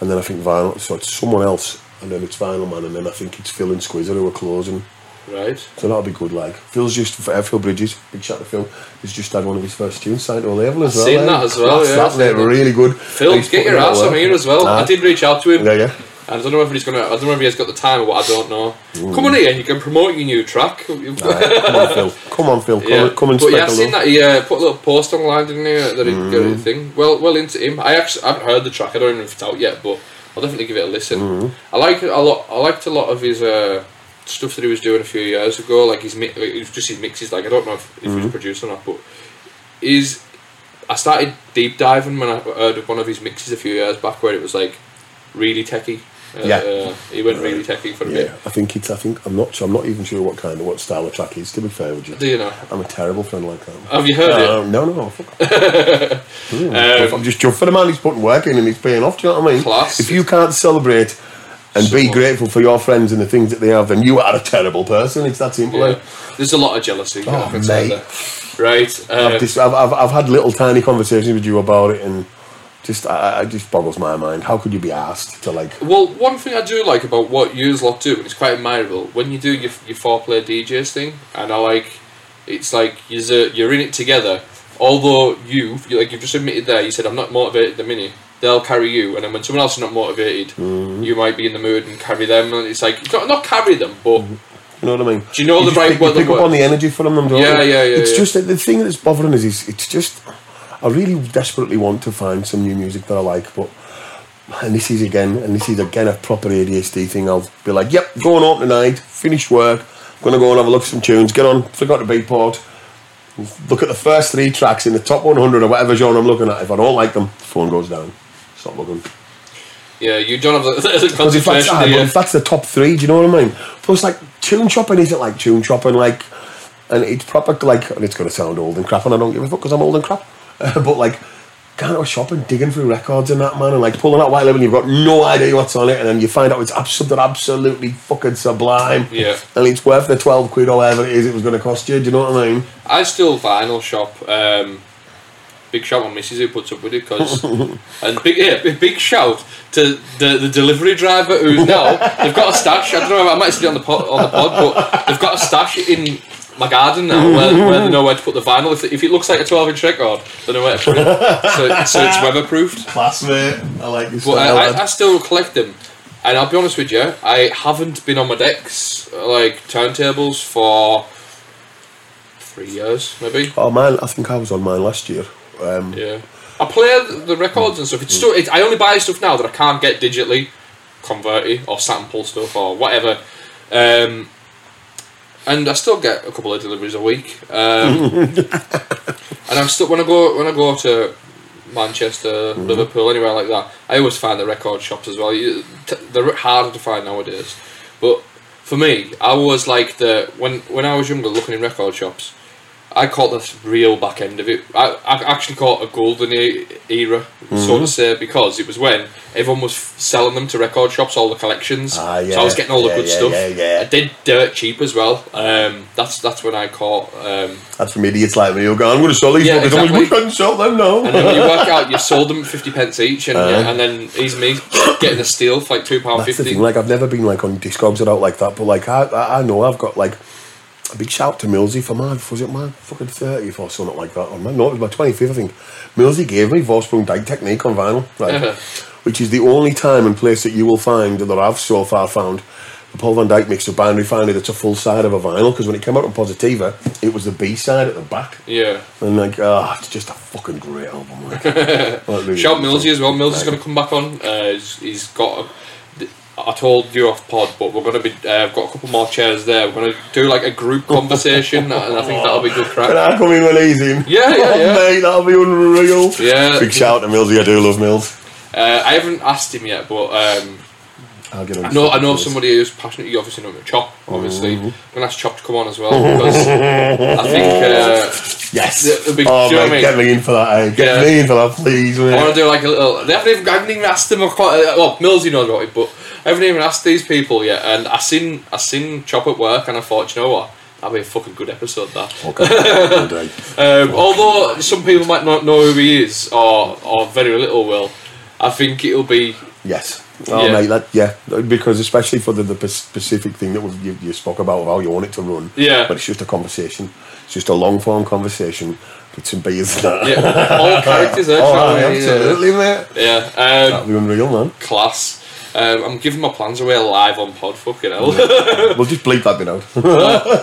and then I think Vinyl, so it's someone else, and then it's Vinyl Man, and then I think it's Phil and Squizzer who are closing. Right. So that'll be good, like. Phil's just, uh, Phil Bridges, big shout to Phil, he's just had one of his first tunes signed to a label as well. seen eh? that as well, Class yeah, that, I've seen mate, that. really good. Phil, get your ass on here as well. I did reach out to him. Yeah, yeah. And I don't know if he's gonna. I don't know if he has got the time or what. I don't know. Come on here you can promote your new track. Aye, come on, Phil. Come on, Phil. Come, yeah, come and but yeah, spec I a seen that he uh, put a little post online, didn't he? That he got Mm. a thing. Well, well into him. I actually I haven't heard the track. I don't even know if it's out yet, but I'll definitely give it a listen. Mm. I like it a lot. I liked a lot of his uh, stuff that he was doing a few years ago. Like his mi- like, just his mixes. Like I don't know if, if he Mm. was produced or not, but is I started deep diving when I heard one of his mixes a few years back, where it was like really techie. Uh, Yeah. uh, he went really techie for a Yeah, bit. I think it's. I think I'm not. sure I'm not even sure what kind of what style of track is. To be fair with you, Do you know? I'm a terrible friend like that. Have you heard Uh, no, no, fuck. Hmm. Um, I'm just chuffed for the man. He's putting work in and he's paying off. Do you know what I mean? Class. If you can't celebrate and be grateful for your friends and the things that they have, then you are a terrible person. It's that simple. Yeah. eh? There's a lot of jealousy. Oh, I can say mate. Right. Uh, I've, just, I've, I've, I've had little tiny conversations with you about it, and just I, I just boggles my mind. How could you be asked to like? well, one thing I do like about what you lot do, and it's quite admirable, when you do your, your Foreplay DJs thing, and I like, it's like you're, you're in it together. Although you, you, like you've just admitted there, you said I'm not motivated at the minute. They'll carry you, and then when someone else is not motivated, Mm-hmm. you might be in the mood and carry them. And it's like not, not carry them, but You know what I mean? Do you know the just right pick, you word- pick up on the energy from them, don't Yeah, you? yeah, yeah, It's yeah. just the thing that's bothering us is it's just I really desperately want to find some new music that I like, but and this is again and this is again a proper ADHD thing. I'll be like, yep, going home tonight, finished work, gonna go and have a look at some tunes, get on, forgot the beatport. Look at the first three tracks in the top 100 or whatever genre I'm looking at. If I don't like them, phone goes down. Stop looking. yeah, you don't have the, the Because if that's, concentration. ah, if that's the top three, do you know what I mean? Plus, like, tune chopping isn't like tune chopping, like, and it's proper, like, and it's going to sound old and crap, and I don't give a fuck because I'm old and crap. but, like, going to a shop and digging through records and that, man, and like pulling out white label, and you've got no idea what's on it, and then you find out it's something absolutely fucking sublime. Yeah. And it's worth the 12 quid or whatever it is it was going to cost you, do you know what I mean? I still vinyl shop. Um, big shout on Mrs. who puts up with it because, and big yeah, big- big shout to the, the delivery driver who now they've got a stash. I don't know. I might see it on the pod, on the pod, but they've got a stash in my garden now where, where they know where to put the vinyl. If, if it looks like a twelve inch record, they know where to put it. So, so it's weatherproofed. Class, mate. I like this But I, I, I still collect them. And I'll be honest with you, I haven't been on my decks like turntables for three years, maybe. Oh man, I think I was on mine last year. Um, Yeah. I play the records and stuff. It's still, it, I only buy stuff now that I can't get digitally converted or sample stuff or whatever. Um, and I still get a couple of deliveries a week. Um, and I'm still when I go when I go to Manchester, Liverpool, anywhere like that, I always find the record shops as well. You, t- they're harder to find nowadays. But for me, I was like the when when I was younger, looking in record shops. I caught the real back end of it. I, I actually caught a golden e- era, so to say, because it was when everyone was f- selling them to record shops, all the collections. Ah, So I was getting all the yeah, good yeah, stuff. yeah, yeah. I did dirt cheap as well. Um, that's that's when I caught. Um, That's from idiots like me who go, I'm going to sell these Yeah, exactly. going sell them now. and then when you work out, you sold them fifty pence each, and, Uh-huh. and then he's me getting a steal for like £2.50. Like I've never been like on Discogs or out like that, but like I, I know I've got like a big shout to Millsy for my was it my fucking thirtieth or something like that. Or my, no, it was my twenty fifth. I think Millsy gave me Vorsprung Dyk Technik on vinyl, right? Uh-huh. Which is the only time and place that you will find that I've so far found the Paul Van Dyk mix of Binary Finary that's a full side of a vinyl. Because when it came out on Positiva, it was the B side at the back. Yeah. And like, ah, it's just a fucking great album. Like, Like, really Shout. Millsy as well. Millsy's going to come back on. Uh, he's, he's got. A, I told you off pod, but we're going to be. Uh, I've got a couple more chairs there. We're going to do like a group conversation, and I think that'll be good Can crack. I come in when he's in? Yeah, yeah, Oh, yeah. mate, that'll be unreal. Yeah. Big shout to Millsy. I do love Mills. Uh, I haven't asked him yet, but um, I'll get on I know I know somebody who's passionate. You obviously know Chop. Obviously, Mm-hmm. I'm gonna ask Chop to come on as well because I think uh, Yes. The- the big- oh, do you know what I mean? get me in for that. Eh? Get Yeah. me in for that, please. I want to do like a little. They haven't even, I haven't even asked them. Quite, uh, well, Millsy knows about it, but I haven't even asked these people yet. And I seen I seen Chop at work, and I thought, you know what, that'd be a fucking good episode. That. Okay. Um, although some people might not know who he is, or or very little will, I think it'll be. Yes. Oh, Yeah. mate, that, yeah. Because especially for the, the specific thing that you, you spoke about, how you want it to run. Yeah. But it's just a conversation. It's just a long form conversation some beers and that. Yeah, all characters there. Oh, do you know aye, what I mean? absolutely, mate. Yeah. Um, That'd be unreal, man. class. Um, I'm giving my plans away live on pod. Fucking hell. We'll just bleep that bit out.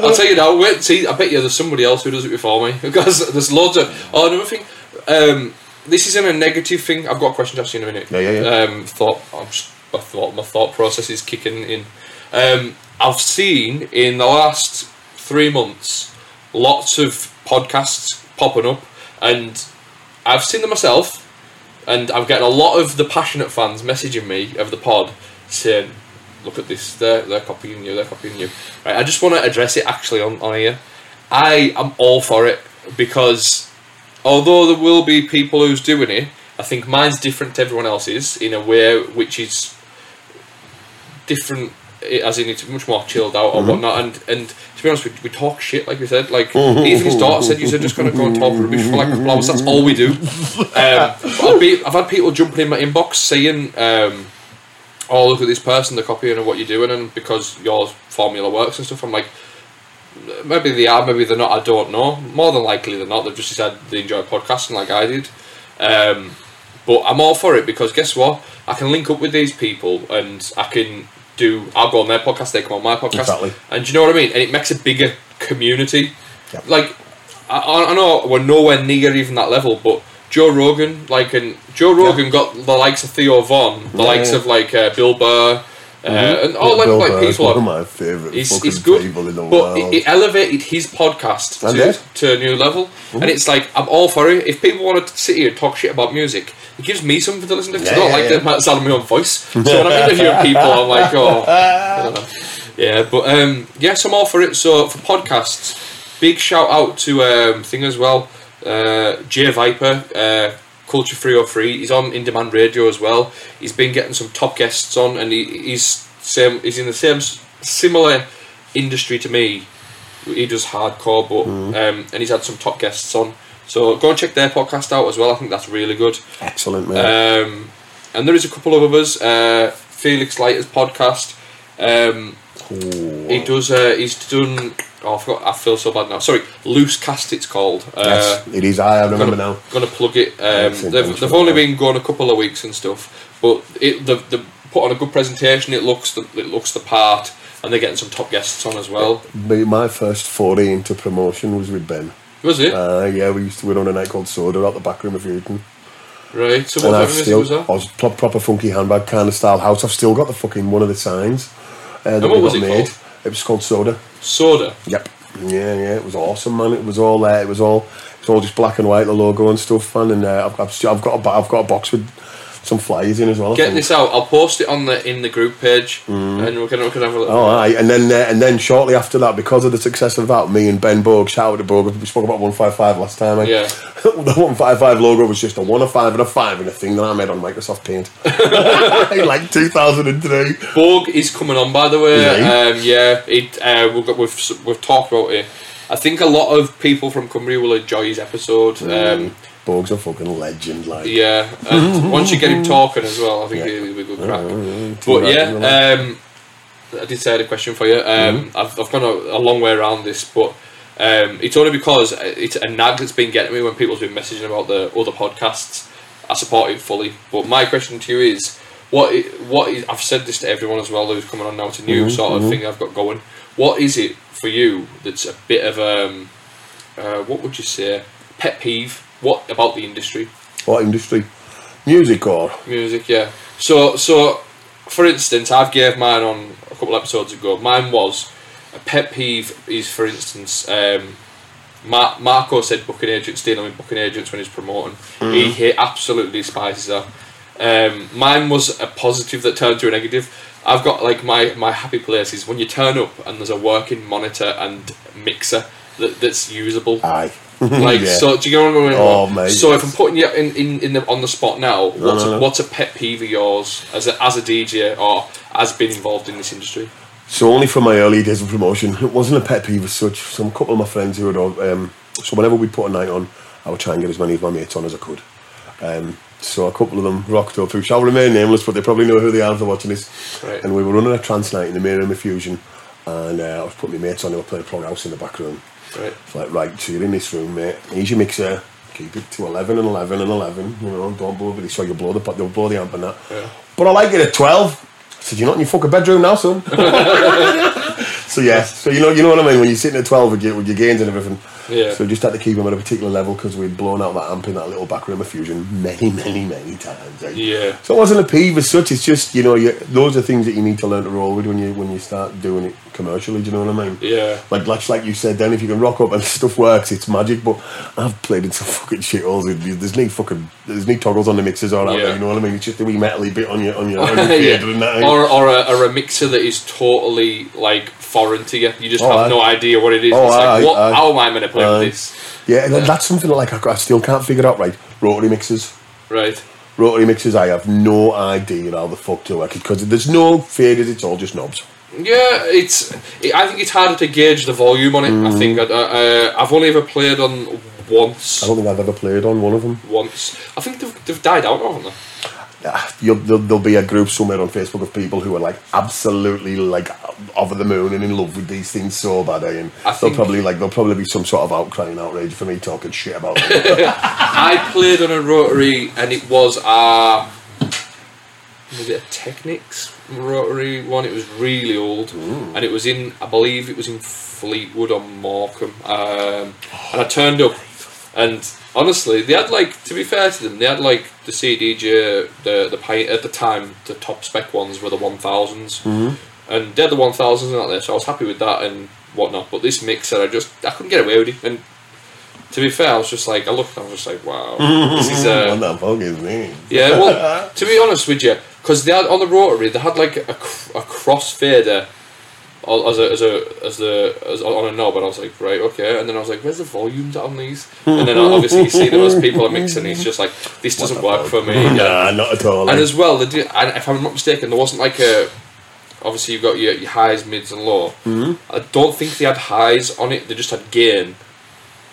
I'll tell you now. Wait, see, I bet you there's somebody else who does it before me because there's loads of. Oh, another thing. Um, this isn't a negative thing. I've got a question to ask you in a minute. Yeah, yeah, yeah. Um, thought. I'm just, I thought my thought process is kicking in. Um, I've seen in the last three months lots of podcasts popping up, and I've seen them myself, and I'm getting a lot of the passionate fans messaging me of the pod saying, "Look at this, they're they're copying you, they're copying you." Right, I just want to address it actually on, on here. I am all for it because although there will be people who's doing it, I think mine's different to everyone else's in a way which is different. As in, it's much more chilled out or whatnot, and and to be honest, we, we talk shit like we said. Like even his daughter said, "You're just going to go and talk rubbish for like a couple hours." That's all we do. Um, I've, be, I've had people jumping in my inbox saying, um, "Oh, look at this person, they're copying of what you're doing," and because your formula works and stuff, I'm like, maybe they are, maybe they're not. I don't know. More than likely, they're not. They've just decided they enjoy podcasting like I did. Um, but I'm all for it because guess what? I can link up with these people and I can do. I'll go on their podcast. They come on my podcast. Exactly. And do you know what I mean? And it makes a bigger community. Yep. Like I, I know we're nowhere near even that level, but Joe Rogan, like, and Joe Rogan got the likes of Theo Von, the Yeah, likes yeah. of like uh, Bill Burr, uh, and all Bill like Burr's people. one are- of my favourite He's, fucking he's good, people in the but world. it, it elevated his podcast to, to a new level. And it's like I'm all for it. If people want to sit here and talk shit about music, it gives me something to listen to. I Yeah, don't yeah, like yeah. the sound of my own voice. So when I'm interviewing people, I'm like, oh, I don't know. yeah. But um, yes, I'm all for it. So for podcasts, big shout out to um, thing as well. Uh, Jay Viper, uh, Culture 303. He's on in demand radio as well. He's been getting some top guests on, and he, he's same. He's in the same similar industry to me. He does hardcore, but um, and he's had some top guests on. So go and check their podcast out as well. I think that's really good. Excellent. Um, and there is a couple of others. Uh, Felix Leiter's podcast. Um, he does. Uh, he's done. Oh, I forgot. I feel so bad now. Sorry, Loose Cast. It's called. Uh, yes, it is. I remember gonna, now. Gonna plug it. Um, they've they've only that. been going a couple of weeks and stuff, but it the the put on a good presentation. It looks the it looks the part. and they're getting some top guests on as well. My first foray into promotion was with Ben. Was it Uh, yeah, we used to we were on a night called Soda out the back room of Newton. right? So And I've still, was I was pro- proper funky handbag kind of style house. I've still got the fucking one of the signs uh, that what we was it made. called? It was called Soda. Soda. Yep. Yeah, yeah, it was awesome, man. It was all there. It was all, it was all just black and white, the logo and stuff, man. And uh, I've, I've, I've got a, I've got a box with some flyers in as well. Get this out. I'll post it on the in the group page, and we can we can have a look. Mm. Oh, aye. And then, uh, and then shortly after that, because of the success of that, me and Ben Borg shout out to Bogue, we spoke about 155 last time. Eh? Yeah. the 155 logo was just a 1, a 5, and a 5 in a thing that I made on Microsoft Paint. Like 2003. Borg is coming on, by the way. Yeah. Um, yeah, it, uh, we've, got, we've we've talked about it. I think a lot of people from Cumbria will enjoy his episode. Um, Bogue's a fucking legend, like. yeah, and once you get him talking as well, I think Yeah. it'll be a good crack. But yeah, um, I did say I had a question for you. Um, I've, I've gone a, a long way around this, but um, it's only because it's a nag that's been getting me when people's been messaging about the other podcasts. I support it fully, but my question to you is, what what is? I've said this to everyone as well who's coming on now. It's a new sort of thing I've got going. What is it for you that's a bit of um, uh, what would you say, pet peeve? What about the industry? What industry? Music or? Music, yeah. So, so, for instance, I've gave mine on a couple episodes ago. Mine was a pet peeve is, for instance, um, Mar- Marco said booking agents dealing with booking agents when he's promoting. He, he absolutely despises that. Um, mine was a positive that turned to a negative. I've got like my my happy places when you turn up and there's a working monitor and mixer that, that's usable. Aye. Like Yeah. so, do you get what I mean? Oh, mate, So if. I'm putting you in, in, in the on the spot now, what's no, a, no. what's a pet peeve of yours as a as a DJ or as being involved in this industry? So only from my early days of promotion, it wasn't a pet peeve as such. Some couple of my friends who would, um, so whenever we put a night on, I would try and get as many of my mates on as I could. Um, so a couple of them rocked up who shall remain nameless, but they probably know who they are if they're watching this. Right. And we were running a trance night in the Mirror and Fusion, and uh, I was putting my mates on. They were playing Plug House in the back room. Right. It's like, right, so you're in this room, mate. Here's your mixer. Keep it to 11 and 11 and 11. You know, don't blow it. So you blow the, they'll blow the amp and that. Yeah. But I like it at 12. I said, you're not in your fucking bedroom now, son. so yeah, so you know, you know what I mean when you're sitting at 12 with your, with your gains and everything. Yeah. So just had to keep them at a particular level because we'd blown out that amp in that little back room of fusion many, many, many times. eh? Yeah. So it wasn't a peeve as such. It's just you know, you, those are things that you need to learn to roll with when you when you start doing it commercially. Do you know what I mean? Yeah. Like like like you said, then if you can rock up and stuff works, it's magic. But I've played in some fucking shitholes. with- There's no fucking there's no toggles on the mixers or that. Yeah. You know what I mean? It's just a wee metally bit on your on your, on your fader and that. Or or a, or a mixer that is totally like foreign to you. You just Oh, have aye. no idea what it is. Oh, it's like, aye, what? aye. How am I going to play with this? Yeah, and that's something that like I, I still can't figure out. Right, rotary mixers. Right. Rotary mixers, I have no idea how the fuck to work it because there's no faders. It's all just knobs. Yeah, it's. It, I think it's harder to gauge the volume on it. I think I, uh, I've only ever played on once. Mm. I don't think I've ever played on one of them. Once. I think they've, they've died out, haven't they? Ah, You'll, there'll, there'll be a group somewhere on Facebook of people who are like absolutely like over the moon and in love with these things so bad, eh? and they'll probably like there'll probably be some sort of outcry and outrage for me talking shit about them. I played on a rotary and it was a was it a Technics rotary one? It was really old and it was in I believe it was in Fleetwood or Morecambe. Um, and I turned up and honestly they had like to be fair to them they had like the CDJ the the pi- at the time the top spec ones were the one and they're the one thousands out there so I was happy with that and whatnot. But this mixer I just I couldn't get away with it and. To be fair, I was just like I looked, and I was just like, "Wow, this is uh, what the fuck is me? yeah, well, to be honest with you, because they had on the rotary, they had like a, cr- a crossfader as a as a as the as on a knob, and I was like, right, okay, and then I was like, where's the volume on these? And then obviously you see them as people are mixing, it's just like this doesn't work for me. Nah, not at all. And as well, they did, and if I'm not mistaken, there wasn't like a. Obviously, you've got your, your highs, mids, and low. Mm-hmm. I don't think they had highs on it. They just had gain,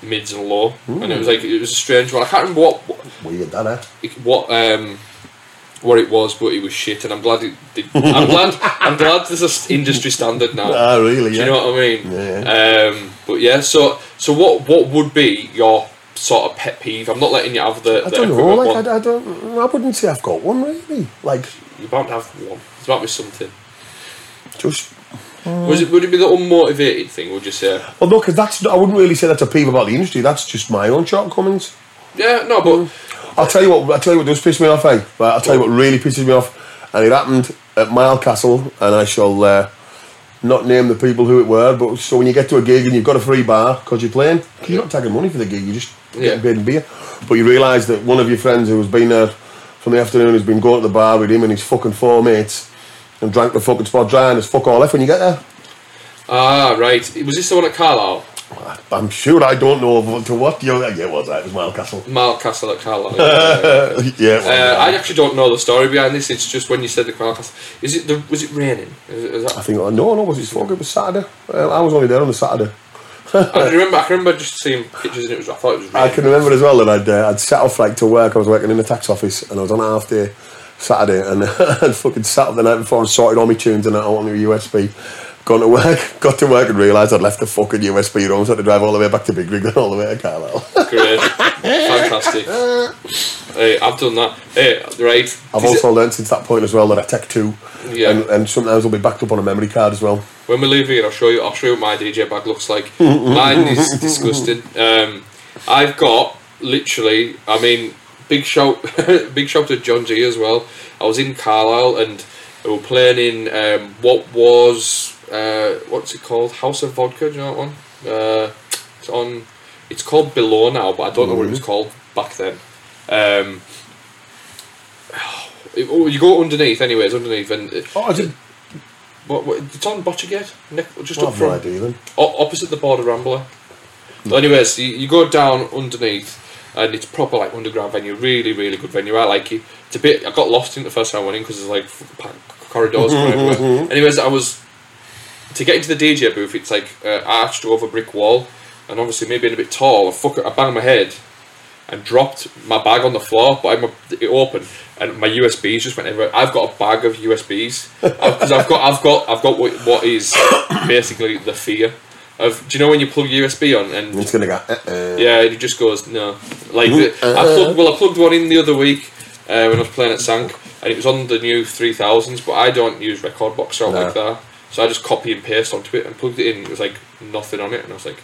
mids, and low. And it was like it was a strange one. I can't remember what Weird, that eh? what um what it was, but it was shit, and I'm glad it did. I'm glad. I'm glad there's a industry standard now. Ah, really? Do Yeah. you know what I mean? Yeah. Um, but yeah, so so what what would be your sort of pet peeve? I'm not letting you have the. I the don't know. Like. I, I don't. I wouldn't say I've got one really. Like You're bound have one. It's about be something. just Was it? Would it be the unmotivated thing? Would you say? Well, no, because that's I wouldn't really say that's a peeve about the industry. That's just my own shortcomings. Yeah, no, but I'll tell you what. I'll tell you what does piss me off. Eh? Right, I'll tell you what really pisses me off, and it happened at Mile Castle, and I shall uh, not name the people who it were. But so when you get to a gig and you've got a free bar because you're playing, you're not taking money for the gig, you're just Yeah. getting paid in beer. But you realise that one of your friends who has been there from the afternoon has been going to the bar with him and his fucking four mates. And drank the fucking spot dry and it's fuck all left when you get there. ah, right. Was this the one at Carlisle? I'm sure I don't know to what you yeah, it was that. It was Mile Castle. Mile Castle at Carlisle. yeah. yeah, it. Uh, I actually don't know the story behind this. It's just when you said the Castle. Is it the? Was it raining? Is, is I think, no, no, was it fuck? It was Saturday. Well, I was only there on the Saturday. I remember. I can remember just seeing pictures and it was. I thought it was I can remember as well that I'd, uh, I'd set off like to work. I was working in the tax office and I was on a half day Saturday and I'd fucking sat up the night before and sorted all my tunes and that out on the USB. Gone to work, got to work and realised I'd left the fucking USB home, so I had to drive all the way back to Big Rig and all the way to Carlisle. Great, fantastic. Hey, I've done that. Hey, right. I've Is it- also learned since that point as well that I tech two, Yeah. and, and sometimes will be backed up on a memory card as well. When we leave here, I'll show you. I'll show you what my DJ bag looks like. Mine is disgusting. Um, I've got literally. I mean, big shout, big shout to John G as well. I was in Carlisle and we were playing in um, what was uh, what's it called? House of Vodka. Do you know that one? Uh, it's on. It's called Below now, but I don't know what it was called back then. Um, it- oh, you go underneath, anyways, underneath, and uh, Oh, I did. what, what, it's on Botchergate, Nick, just I up have no front, idea then. o- opposite the Border Rambler. But anyways, you, you go down underneath, and it's proper like underground venue, really, really good venue. I like it. It's a bit. I got lost in it the first time I went in because there's like f- corridors going everywhere. Anyways, I was to get into the DJ booth. It's like uh, arched over a brick wall, and obviously me being a bit tall, I fuck, I banged my head and dropped my bag on the floor, but I'm it opened and my USBs just went everywhere. I've got a bag of USBs because I've got I've got I've got what, what is basically the fear of. Do you know when you plug USB on and It's gonna go. Uh, uh. yeah, it just goes no. Like the, I plugged well, I plugged one in the other week uh, when I was playing at Sank, and it was on the new three thousands. But I don't use rekordbox or No. like that, so I just copy and paste onto it and plugged it in. It was like nothing on it, and I was like,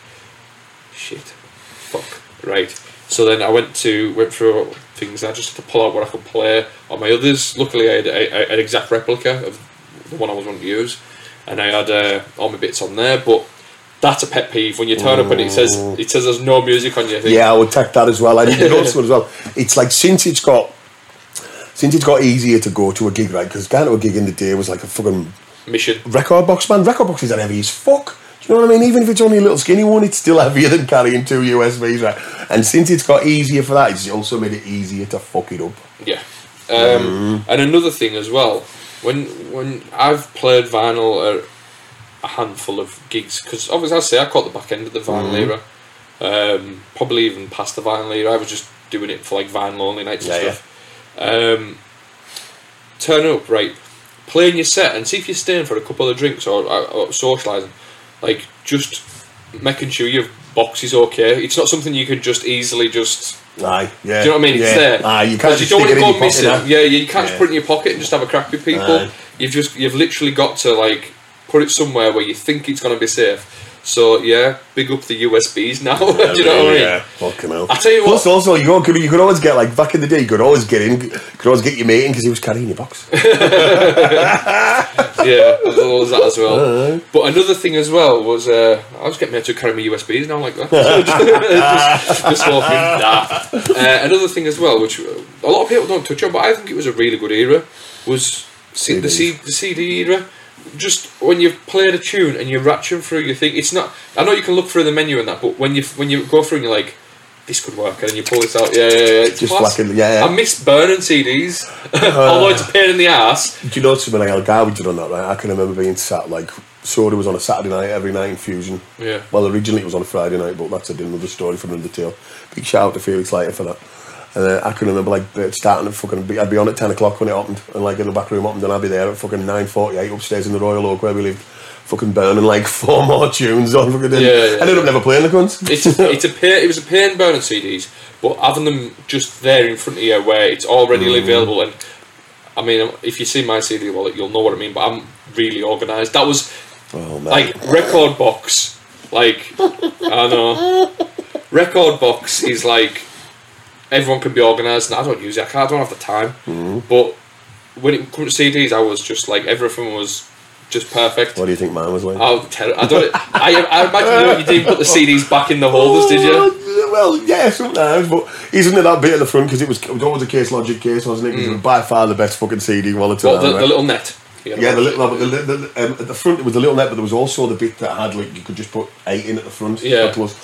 shit, fuck, right. So then I went to went through things. I just had to pull out what I could play on my others. Luckily, I had a, a, an exact replica of the one I was wanting to use, and I had uh, all my bits on there. But that's a pet peeve when you turn up and it says it says there's no music on your thing. Yeah, I would take that as well. I need to to it as well. It's like since it's got since it's got easier to go to a gig, right? Because going to a gig in the day was like a fucking Mission. record box, man. Record boxes are heavy as fuck. Do you know what I mean? Even if it's only a little skinny one, it's still heavier than carrying two USBs, right? And since it's got easier for that, it's also made it easier to fuck it up. Yeah. Um, And another thing as well, when when I've played vinyl at a handful of gigs, because obviously I say I caught the back end of the vinyl era, um, probably even past the vinyl era. I was just doing it for like vinyl only nights and Yeah, stuff. Um, turn up right, playing your set, and see if you're staying for a couple of drinks or, or, or socialising. Like just making sure your box is okay. It's not something you can just easily just Aye, yeah. do you know what I mean? It's there. Aye, you can't just you don't want in to your go pocket, missing. Yeah, you can't just put it in your pocket and just have a crack with people. Aye. You've just you've literally got to like put it somewhere where you think it's going to be safe. So yeah, big up the USBs now. do you know what I mean? Yeah, fucking hell. I tell you Plus, what. also, you, could, you could always get, like, back in the day, you could always get in, could always get your mate in because he was carrying your box. Yeah, always that as well. But another thing as well was uh, I was getting me to carry my USBs now like that. just, just walking. Nah. Uh, another thing as well, which a lot of people don't touch on, but I think it was a really good era, was C- the, C- the CD era. Just when you've played a tune and you're ratcheting through, you think it's not. I know you can look through the menu and that, but when you when you go through and you're like, this could work, and then you pull this out, yeah, yeah, yeah. It's Just yeah, yeah. I miss burning CDs, oh, although it's a pain in the ass. Do you know something like El Garbage on that, right? I can remember being sat, like, Soda was on a Saturday night every night in Fusion. Yeah. Well, originally it was on a Friday night, but that's another story for another tale. Big shout out to Felix Leiter for that. And uh, I can remember, like, it starting at fucking, be- I'd be on at 10 o'clock when it opened, and, like, in the back room opened, and I'd be there at fucking 9.48 upstairs in the Royal Oak where we lived, fucking burning, like, four more tunes on. Fucking, Yeah, yeah. I ended up never playing the cunts. it's a, it's a pain, it was a pain burning CDs, but having them just there in front of you where it's all readily available and I mean if you see my CD wallet you'll know what I mean but I'm really organised. That was Oh like rekordbox like i know rekordbox is like everyone can be organized and i don't use it i, can't, I don't have the time Mm-hmm. but when it comes to cds i was just like everything was just perfect what do you think mine was like? Oh, ter- I don't. I, I imagine you didn't put the CDs back in the holders, did you? Well, yeah, sometimes, but isn't it that bit at the front because it was, it was always a case logic case, wasn't it? 'Cause it was by far the best fucking CD quality. What, the, around, the little net. Yeah, the little, the, the, the, um, at the front it was a little net, but there was also the bit that had like you could just put eight in at the front. Yeah. Plus,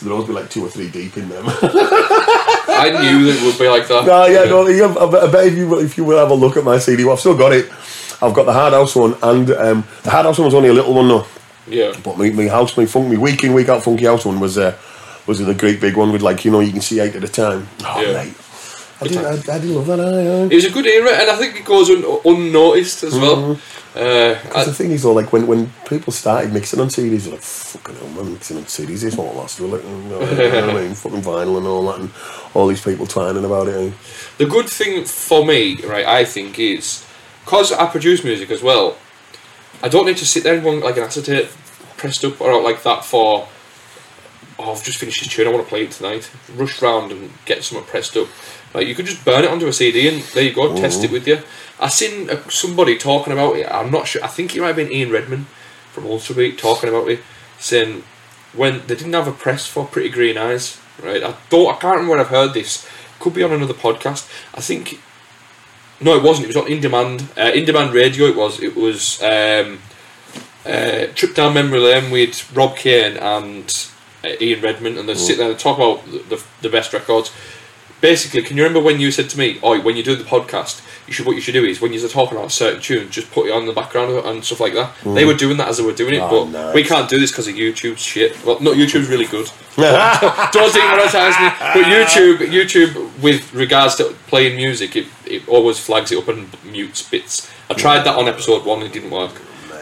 so there'd always be like two or three deep in them. I knew that it would be like that. no, yeah, no. yeah, I bet, I bet if you if you will have a look at my CD, well, I've still got it. I've got the hard house one, and um, the hard house one was only a little one though. Yeah. But my, my house, my funk, my week in week out funky house one was uh, was the great big one with like you know you can see eight at a time. Oh Yeah. mate, I didn't, I, I didn't love that. I, I. It was a good era, and I think it goes un- unnoticed as well. Uh, the thing is, though, like when, when people started mixing on CDs, like, fucking hell, man, mixing on CDs, this won't last, will it? Know, you know what I mean? Fucking vinyl and all that, and all these people twining about it. eh? the good thing for me, right, I think is because I produce music as well. I don't need to sit there and want like an acetate pressed up or out like that for. Oh, I've just finished this tune. I want to play it tonight. Rush round and get something pressed up. Like you could just burn it onto a CD and there you go. Test it with you. I seen somebody talking about it. I'm not sure. I think it might have been Ian Redman from Ultrabeat talking about it, saying when they didn't have a press for Pretty Green Eyes. Right. I don't. I can't remember where I've heard this. Could be on another podcast. I think. No, it wasn't. It was on In Demand. Uh, in Demand Radio. It was. It was. Um, uh, trip down memory lane with Rob Kane and uh, Ian Redman, and they sit there and talk about the, the, the best records. Basically, can you remember when you said to me, "Oh, when you do the podcast, you should what you should do is when you're talking about a certain tune, just put it on the background and stuff like that." They were doing that as they were doing it, Oh, but nice. we can't do this because of YouTube's shit. Well, no, YouTube's really good. Don't demonetize me. But YouTube, YouTube, with regards to playing music, it, it always flags it up and mutes bits. I tried that on episode one, it didn't work.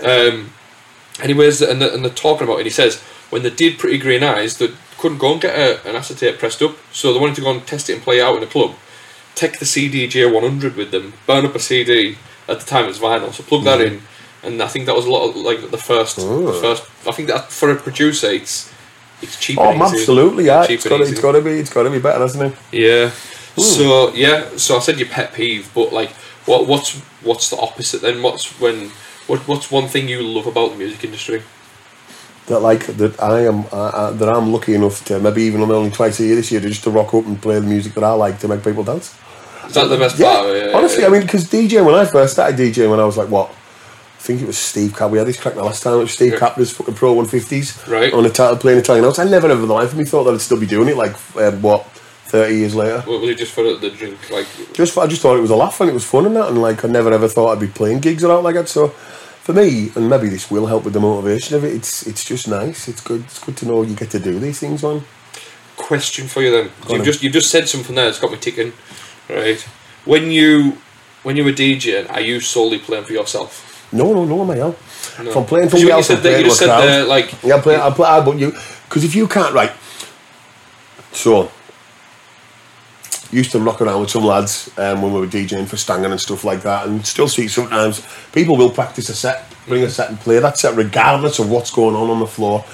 Um, anyways, and they're, and they're talking about it. And he says when they did Pretty Green Eyes, they couldn't go and get a, an acetate pressed up, so they wanted to go and test it and play it out in a club. Take the CDJ 100 with them, burn up a CD. At the time, it was vinyl, so plug that mm. in. And I think that was a lot of like the first, the oh. first. I think that for a producer, it's it's cheap. Oh, absolutely, yeah. It's got, to, it's got to be, it's got to be better, hasn't it? Yeah. So yeah, so I said your pet peeve, but like, what what's what's the opposite then? What's when what what's one thing you love about the music industry? That like that I am I, that I'm lucky enough to maybe even only twice a year this year to just to rock up and play the music that I like to make people dance. Is that the best Yeah, part? of it? honestly, I mean, because DJ when I first started DJing when I was like what, I think it was Steve Cap. We had this crack the last time. It was Steve Yeah. Capner's fucking Pro 150s Right. on a title playing Italian notes. I never ever in the life of me thought that I'd still be doing it. Like um, what, thirty years later. What was it just for the, drink? Like, Just I just thought it was a laugh and it was fun and that, and like I never ever thought I'd be playing gigs or out like that. So for me, and maybe this will help with the motivation of it. It's it's just nice. It's good. It's good to know you get to do these things, man. question for you then. on You've then. just you've just said something there that's got me ticking. Right. When you when you were DJing, are you solely playing for yourself? No, no, no, hell. No. If I'm playing for you, you else, I'm playing you just said there, like Yeah, I play. I play. I, but you, because if you can't, right. So, used to rock around with some lads um, when we were DJing for Stangen and stuff like that, and still see sometimes people will practice a set, bring a set and play that set regardless of what's going on on the floor,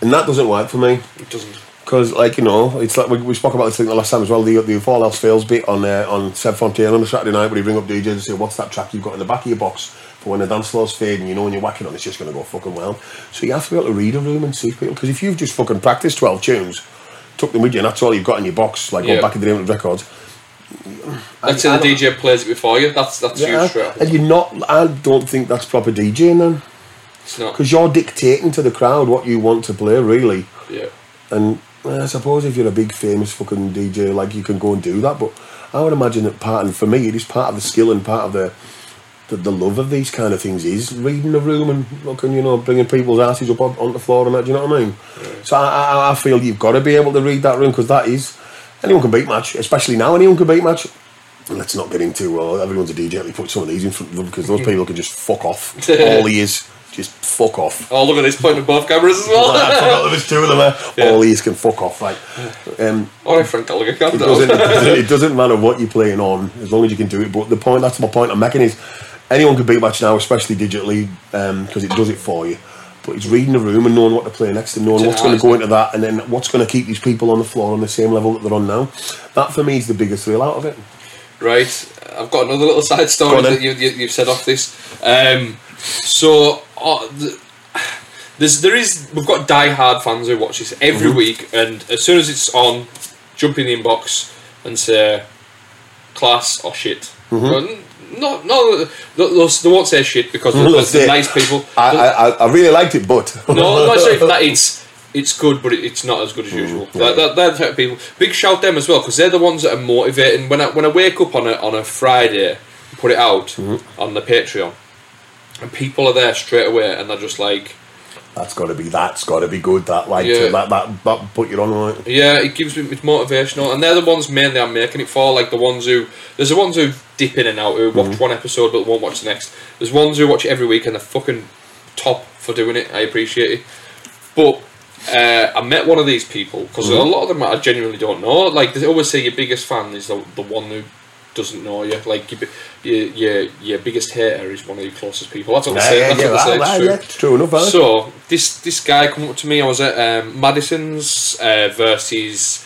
and that doesn't work for me. it doesn't. Because, like you know, it's like we, we spoke about this thing the last time as well. The the if all else fails bit on uh, on Seb Fontaine on a Saturday night, where he bring up DJs and say, "What's that track you've got in the back of your box for when the dance floor's fading? You know, when you're whacking on, it's just going to go fucking wild." So you have to be able to read a room and see people. Because if you've just fucking practiced twelve tunes, took them with you, and that's all you've got in your box, like Yeah. going back in the day with records. Let's say the don't- DJ plays it before you. That's that's Yeah, huge straight and you're not. I don't think that's proper DJing then, It's not. because you're dictating to the crowd what you want to play, really. Yeah. And I suppose if you're a big famous fucking DJ, like you can go and do that. But I would imagine that part, and for me, it is part of the skill and part of the the, the love of these kind of things is reading the room and looking, you know, bringing people's asses up on, on the floor and that. Do you know what I mean? So I, I, I feel you've got to be able to read that room because that is anyone can beat match, especially now. Anyone can beat match. Let's not get into well, everyone's a DJ. Let me put some of these in front of them because those people can just fuck off. All he is, just fuck off. Oh, look at this point at both cameras as I well. forgot there was two of them there. Yeah. All these can fuck off, right? Um, All right, Frank Gallagher, calm it down. doesn't, it doesn't. It doesn't matter what you're playing on, as long as you can do it. But the point, that's my point I'm making is, anyone can beat match now, especially digitally, because it does it for you. But it's reading the room and knowing what to play next and knowing what's going to go into that and then what's going to keep these people on the floor on the same level that they're on now. That for me is the biggest thrill out of it. Right, I've got another little side story that you, you, you've said off this. Um, so, uh, the, there's there is we've got die-hard fans who watch this every Mm-hmm. week, and as soon as it's on, jump in the inbox and say class or shit. Mm-hmm. No, no, they, won't say shit because they're, they're nice people. I, I, I- really liked it, but No, no, not sorry that. It's it's good, but it, it's not as good as usual. Mm, yeah. That, that, they're the type of people. Big shout them as well because they're the ones that are motivating. When I when I wake up on a on a Friday, put it out Mm-hmm. on the Patreon, and people are there straight away, and they're just like, that's got to be that's got to be good. That like Yeah. to, that, that that put you on right. yeah, it gives me it's motivational, and they're the ones mainly I'm making it for. Like the ones who there's the ones who dip in and out who watch Mm-hmm. one episode but won't watch the next. There's ones who watch it every week and they're fucking top for doing it. I appreciate it, but. Uh, I met one of these people because a lot of them I genuinely don't know. Like they always say, your biggest fan is the, the one who doesn't know you. Like your, your your your biggest hater is one of your closest people. That's what they say. That's what they say. that- It's true. yeah, true enough. aye. So this this guy come up to me. I was at um, Madison's uh, versus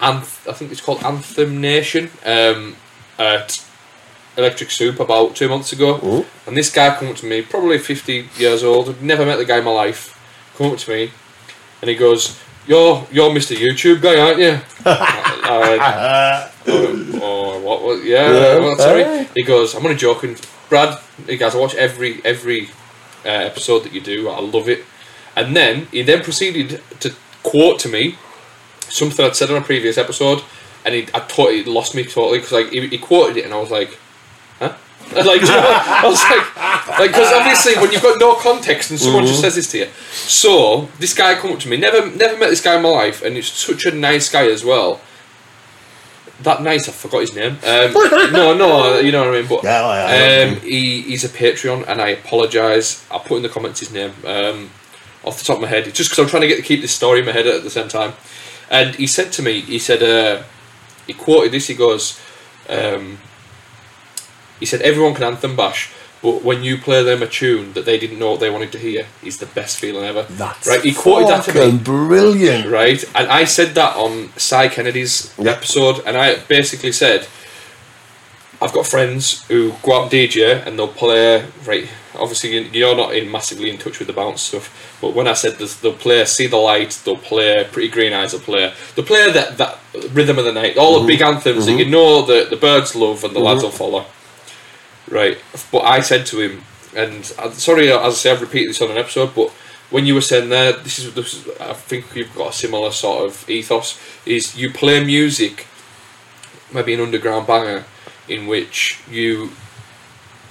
Anth- I think it's called Anthem Nation um, at Electric Soup about two months ago. Ooh. And this guy come up to me, probably fifty years old. Never met the guy in my life. Come up to me, and he goes, "You're you're Mr. YouTube guy, aren't you?" I went, oh, oh, what, what? Yeah, Yeah, well, sorry. aye. He goes, "I'm only joking, Brad." He goes, "I watch every every uh, episode that you do. I love it." And then he then proceeded to quote to me something I'd said on a previous episode, and he I totally lost me totally because like he, he quoted it, and I was like, "Huh?" like you know, I was like, like because obviously when you've got no context and someone just says this to you, so this guy come up to me, never never met this guy in my life, and he's such a nice guy as well. That night, I forgot his name. Um, no, no, you know what I mean. But Yeah, I- I um, he, he's a Patreon, and I apologise. I'll put in the comments his name um, off the top of my head, just because I'm trying to get to keep this story in my head at the same time. And he said to me, he said, uh, he quoted this. He goes, um, he said, everyone can anthem bash, but when you play them a tune that they didn't know what they wanted to hear, is the best feeling ever. That's right. He quoted that to me fucking brilliant. right? And I said that on Cy Kennedy's Yeah. episode, and I basically said, I've got friends who go out and DJ and they'll play, right? Obviously, you- you're not in massively in touch with the bounce stuff, but when I said this, they'll play See the Light, they'll play Pretty Green Eyes, they'll play, they'll play that, that Rhythm of the Night, all the mm-hmm. big anthems that mm-hmm. you know that the birds love and the lads mm-hmm. will follow. Right, but I said to him, and I'm sorry, uh, as I say, I've repeated this on an episode, but when you were saying there, this is, this is I think you've got a similar sort of ethos. Is you play music, maybe an underground banger, in which you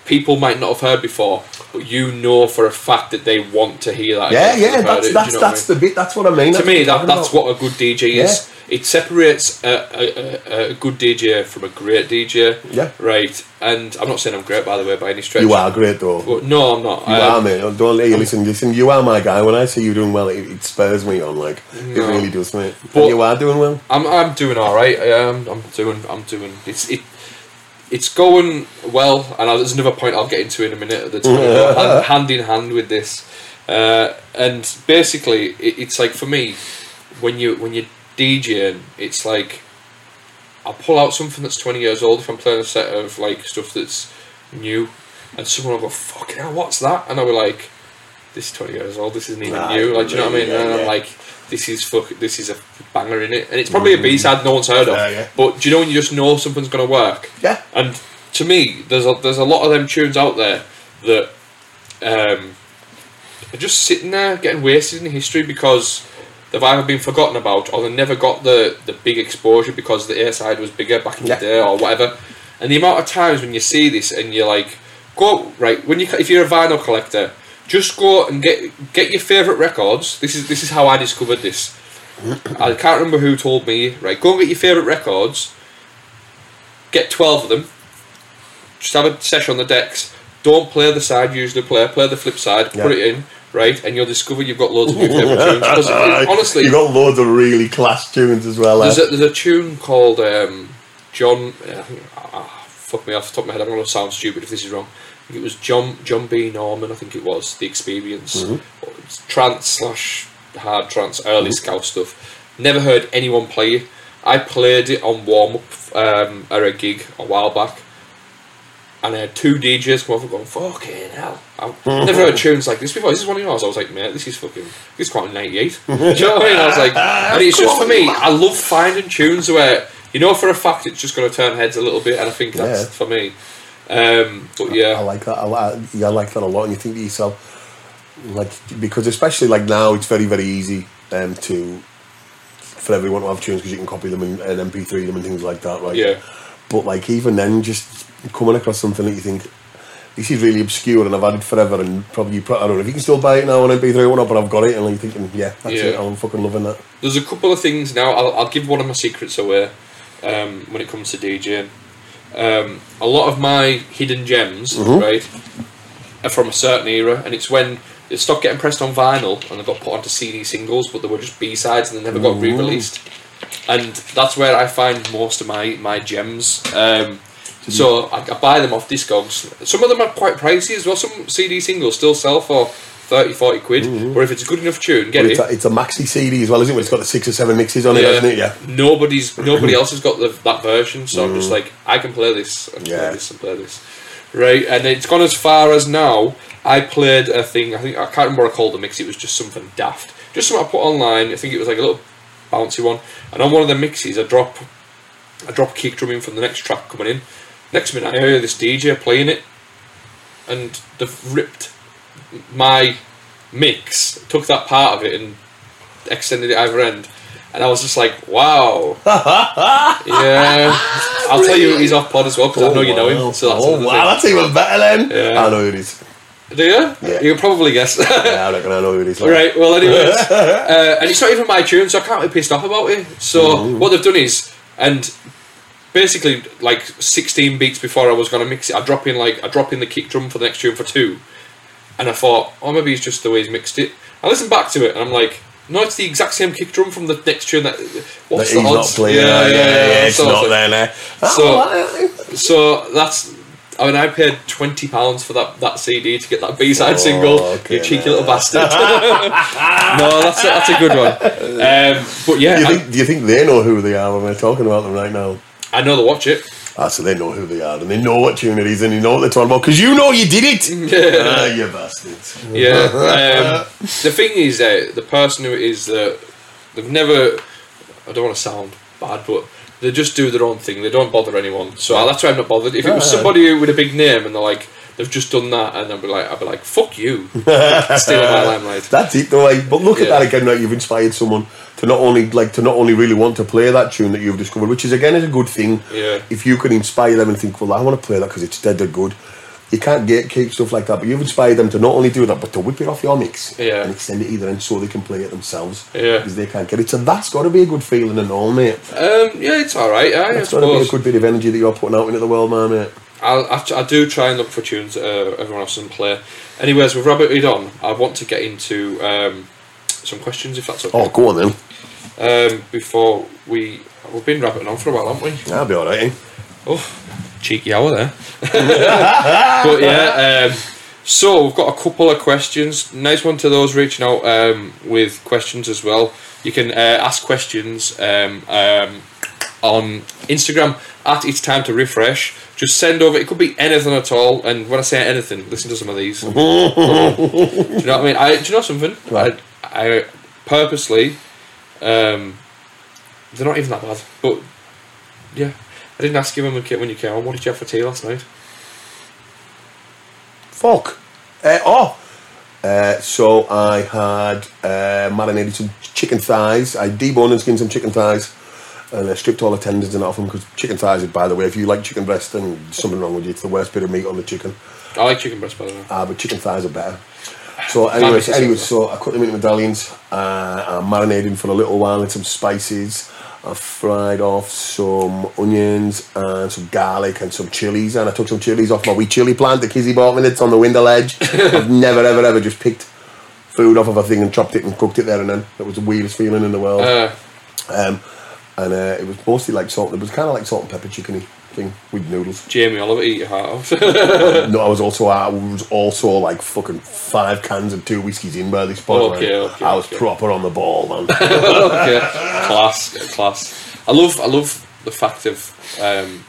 people might not have heard before, but you know for a fact that they want to hear that. Yeah, yeah, that's it, that's you know what I that's mean? the bit. That's what I mean. to That's me that that's what a good DJ is. It separates a, a, a, good DJ from a great DJ. Yeah. Right, and I'm not saying I'm great by the way by any stretch. You are great though. But no, I'm not. You Um, are, mate. Don't hey, listen. Listen, you are my guy. When I see you doing well, it, it spurs me on. Like it really does, mate. But- and you are doing well. I'm I'm doing all right. Um, I'm doing I'm doing it's it. It's going well, and there's another point I'll get into in a minute. That's going hand, hand in hand with this, uh, and basically, it, it's like for me, when you when you're DJing, it's like I'll pull out something that's 20 years old if I'm playing a set of like stuff that's new, and someone will go, "Fucking hell, what's that?" And I'll be like, "This is 20 years old. This isn't even Nah, new." Like, do you know what I mean? yeah, and I'm yeah. like, "This is fuck. This is a banger in it," and it's probably a B side no one's heard of. Yeah, yeah. But do you know when you just know something's gonna work? Yeah. And to me, there's a there's a lot of them tunes out there that um, are just sitting there getting wasted in history because they've either been forgotten about or they never got the, the big exposure because the A side was bigger back in Yeah. the day or whatever. And the amount of times when you see this and you're like, go right when you if you're a vinyl collector, just go and get get your favourite records. This is this is how I discovered this. I can't remember who told me. Right, go and get your favourite records. Get twelve of them. Just have a session on the decks. Don't play the side you usually play. Play the flip side. Put it in. Right, and you'll discover you've got loads of new favourite tunes. honestly, you've got loads of really class tunes as well. there's eh? a, there's a tune called um, John. Uh, fuck me off the top of my head. I'm going to sound stupid if this is wrong. I think it was John John B. Norman. I think it was the Experience. trance slash hard trance, early scout stuff. Never heard anyone play it. I played it on warm up um, at a gig a while back, and I had two DJs come over going, "Fucking hell!" I've never heard tunes like this before. This is one of yours. I was like, "Mate, this is fucking. This is quite '98." Do you know what I mean? I was like, and it's just for me. I love finding tunes where you know for a fact it's just going to turn heads a little bit, and I think that's Yeah. for me. Um, but I yeah, like that. I like, yeah, I like that a lot. And you think to yourself, like, because especially like now, it's very, very easy um, to for everyone to have tunes because you can copy them and, and MP3 them and things like that, right? yeah, But like even then, just coming across something that you think this is really obscure and I've had it forever and probably, pro- I don't know if you can still buy it now on MP3 or not, but I've got it and like, you're thinking, yeah, that's Yeah. it. I'm fucking loving that. There's a couple of things now. I'll, I'll give one of my secrets away um, when it comes to DJing. Um, a lot of my hidden gems, right, are from a certain era, and it's when it stopped getting pressed on vinyl and they got put onto CD singles, but they were just B sides and they never got re-released. And that's where I find most of my my gems. Um, so I, I buy them off Discogs. Some of them are quite pricey as well. Some CD singles still sell for 30, 40 quid. Or if it's a good enough tune, get But it. it's a, it's a maxi CD as well, isn't it? Where It's got the six or seven mixes on it, hasn't it? Yeah. Nobody's nobody else has got the, that version, so I'm just like I can play this and Yeah. play this and play this. Right, and it's gone as far as now. I played a thing. I think I can't remember what I called the mix. It was just something daft, just something I put online. I think it was like a little bouncy one. And on one of the mixes, I drop, I drop kick drum in from the next track coming in. Next minute, I hear this DJ playing it, and they've ripped my mix, took that part of it, and extended it either end. And I was just like, wow. yeah. I'll tell you he's off pod as well because I know you know him. So that's oh, wow, that's even better then. Yeah. I know who it is. Do you? Yeah. You can probably guess. Yeah, I reckon I know who it is. like. right, well, anyways. uh, and it's not even my tune, so I can't be pissed off about it. So what they've done is, and basically, like 16 beats before I was going to mix it, I drop in like I drop in the kick drum for the next tune for two, and I thought, oh, maybe it's just the way he's mixed it. I listened back to it, and I'm like. No, it's the exact same kick drum from the next tune. That That what's he's the not odds? playing. Yeah, yeah, yeah, it's So I not there now. So- So that's. I mean, I paid twenty pounds for that, that CD to get that B side single. Oh, okay, you cheeky little bastard. no, that's a, that's a good one. Um, but yeah, do, you I, think, do you think they know who they are when we're talking about them right now? I know they watch it. Ah, so they know who they are and they know what tune it is and they know what they're talking about because you know you did it. ah, you bastards. Yeah. Um, the thing is, uh, the person who is that they've never. I don't want to sound bad, but they just do their own thing. They don't bother anyone. So that's why I'm not bothered. If it was somebody with a big name and they're like. They've just done that, and I'd be like, I'd be like, "Fuck you, stealing my limelight." That's it though. But look at that again. Right, you've inspired someone to not only like to not only really want to play that tune that you've discovered, which is again is a good thing. Yeah. If you can inspire them and think, well, I want to play that because it's dead or good. You can't get keep stuff like that, but you've inspired them to not only do that, but to whip it off your mix Yeah. and extend it either end so they can play it themselves. Yeah. Because they can't get it. So that's got to be a good feeling and all, mate. Um, yeah, it's all right. I, That's got to be a good bit of energy that you're putting out into the world, man, mate. I'll, I, I do try and look for tunes that uh, everyone else doesn't play. Anyways, with Robert Reed on, I want to get into um, some questions, if that's okay. Oh, go on then. Um, before we we've been rabbiting on for a while, haven't we? That'll be all right. Eh? Oh, cheeky hour there. but yeah, um, so we've got a couple of questions. Nice one to those reaching out um, with questions as well. You can uh, ask questions um, um, on Instagram at It's Time to Riffresh. Just send over. It could be anything at all. And when I say anything, listen to some of these. do you know what I mean? I, do you know something? Right. I, I purposely. Um, they're not even that bad, but yeah. I didn't ask you when, we came, when you came on. What did you have for tea last night? Fuck. Uh, oh. Uh, so I had uh, marinated some chicken thighs. I deboned and skinned some chicken thighs, and I stripped all the tendons and off them because chicken thighs. By the way, if you like chicken breast, then there's something wrong with you. It's the worst bit of meat on the chicken. I like chicken breast, by the way. Uh, but chicken thighs are better. So makes anyways, so I cut them into medallions. Uh, I'm marinating for a little while in some spices. I fried off some onions and some garlic and some chilies, and I took some chilies off my wee chili plant, the Kizzy bought me. That's on the window ledge. I've never, ever, ever just picked food off of a thing and chopped it and cooked it there and then. It was the weirdest feeling in the world. Uh, Um, and uh, it was mostly like salt. It was kind of like salt and pepper chickeny. Thing with noodles. Jamie Oliver eat your heart out. No, I was also I was also like fucking five cans and two whiskies in by this point. Okay, man. okay, I was okay. proper on the ball, man. okay, class, class. I love, I love the fact of um,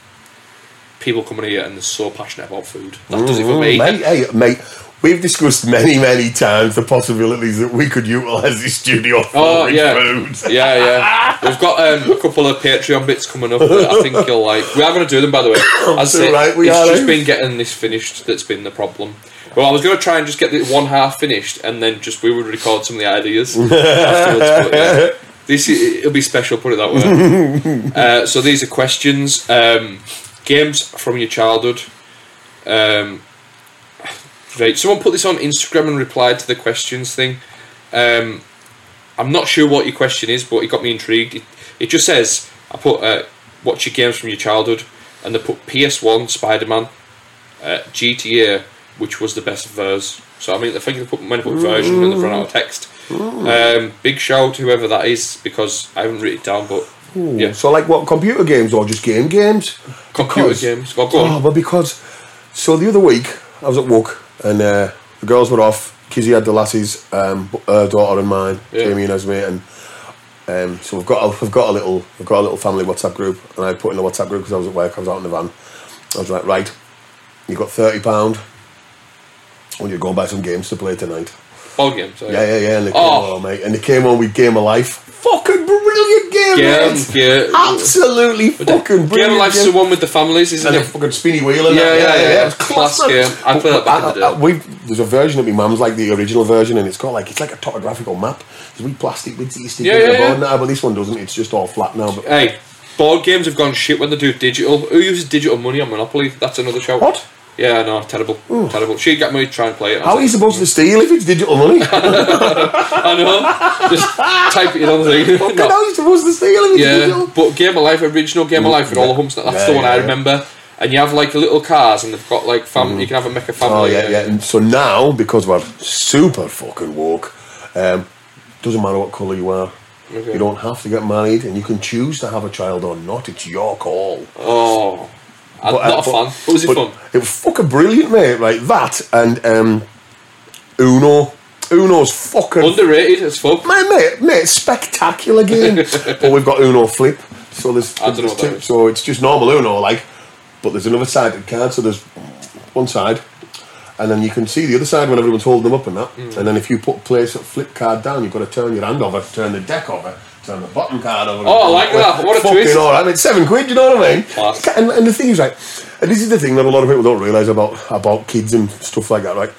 people coming here and they're so passionate about food. That does it for me. mate, hey, mate, we've discussed many, many times the possibilities that we could utilise this studio for Oh yeah, food. yeah, yeah. We've got um, a couple of Patreon bits coming up that I think you'll like. We are going to do them, by the way. As I say, Right, we it's are, just eh? been getting this finished that's been the problem. Well, I was going to try and just get the one half finished, and then just we would record some of the ideas afterwards. But, yeah. This it'll be special, put it that way. uh, so these are questions, um, games from your childhood. Um, right, someone put this on Instagram and replied to the questions thing. Um, I'm not sure what your question is, but it got me intrigued. It, it just says, I put, uh, what's your games from your childhood? And they put PS1, Spider Man, uh, GTA, which was the best verse. So I mean, I think they put, when they put version and they've run out of text. Um, big shout, to whoever that is, because I haven't written it down, but yeah, So, like, what computer games or just game games? computer Because- games. Well, go Oh, on. well, because so the other week I was at work and uh, the girls were off. Kizzy had the lassies, um, her daughter and mine, Yeah. Jamie and Esme, and um, so we've got a, we've got a little we've got a little family WhatsApp group, and I put in the WhatsApp group because I was at work. I was out in the van. I was like, right, you got thirty pound. When you go and buy some games to play tonight. Ball games. oh, Yeah, yeah, yeah. And they came Oh. on, mate. And they came on with Game of Life. Fucking brilliant game, Game, mate. yeah. Absolutely fucking brilliant. Game Life's the one with the families, isn't and it? fucking spinny wheel and Yeah, that. yeah, yeah. It was Class man. game. I played that back in uh, the uh, day. I- I- we've- there's a version of my mum's like the original version, and it's got like it's like a topographical map. There's wee plastic bits that you stick Yeah, in yeah, the yeah. board now, but this one doesn't. It's just all flat now. But Hey, board games have gone shit when they do digital. Who uses digital money on Monopoly? That's another shout. What? Yeah, no, terrible, terrible. She got me trying to try and play it. How are you supposed to steal if it's digital money? I know. Just type it in on the thing. No. how are you supposed to steal if it's Yeah, digital? but Game of Life, original Game of Life with all the humps. That's Yeah, the one yeah, I remember. And you have like little cars, and they've got like family. You can have a mecha family. Oh yeah, yeah. And so now because we're super fucking woke, um, doesn't matter what colour you are. Okay. You don't have to get married, and you can choose to have a child or not. It's your call. Oh, I'm But, uh, not a but- fan. But was it fun? It was fucking brilliant, mate. Like that and um, Uno. Uno's fucking Underrated as fuck. mate, mate, mate, spectacular game. but we've got Uno Flip, so there's, I don't know there's what two, so it's just normal Uno, like, but there's another side to the card. So there's one side, and then you can see the other side when everyone's holding them up and that. Hmm. And then if you put place a flip card down, you've got to turn your hand over, turn the deck over. Turn the bottom card over. Oh, I like that. What a Fucking twist. all right. It's seven quid. You know what I mean? Class. And, and the thing is, right, and this is the thing that a lot of people don't realise about about kids and stuff like that, right?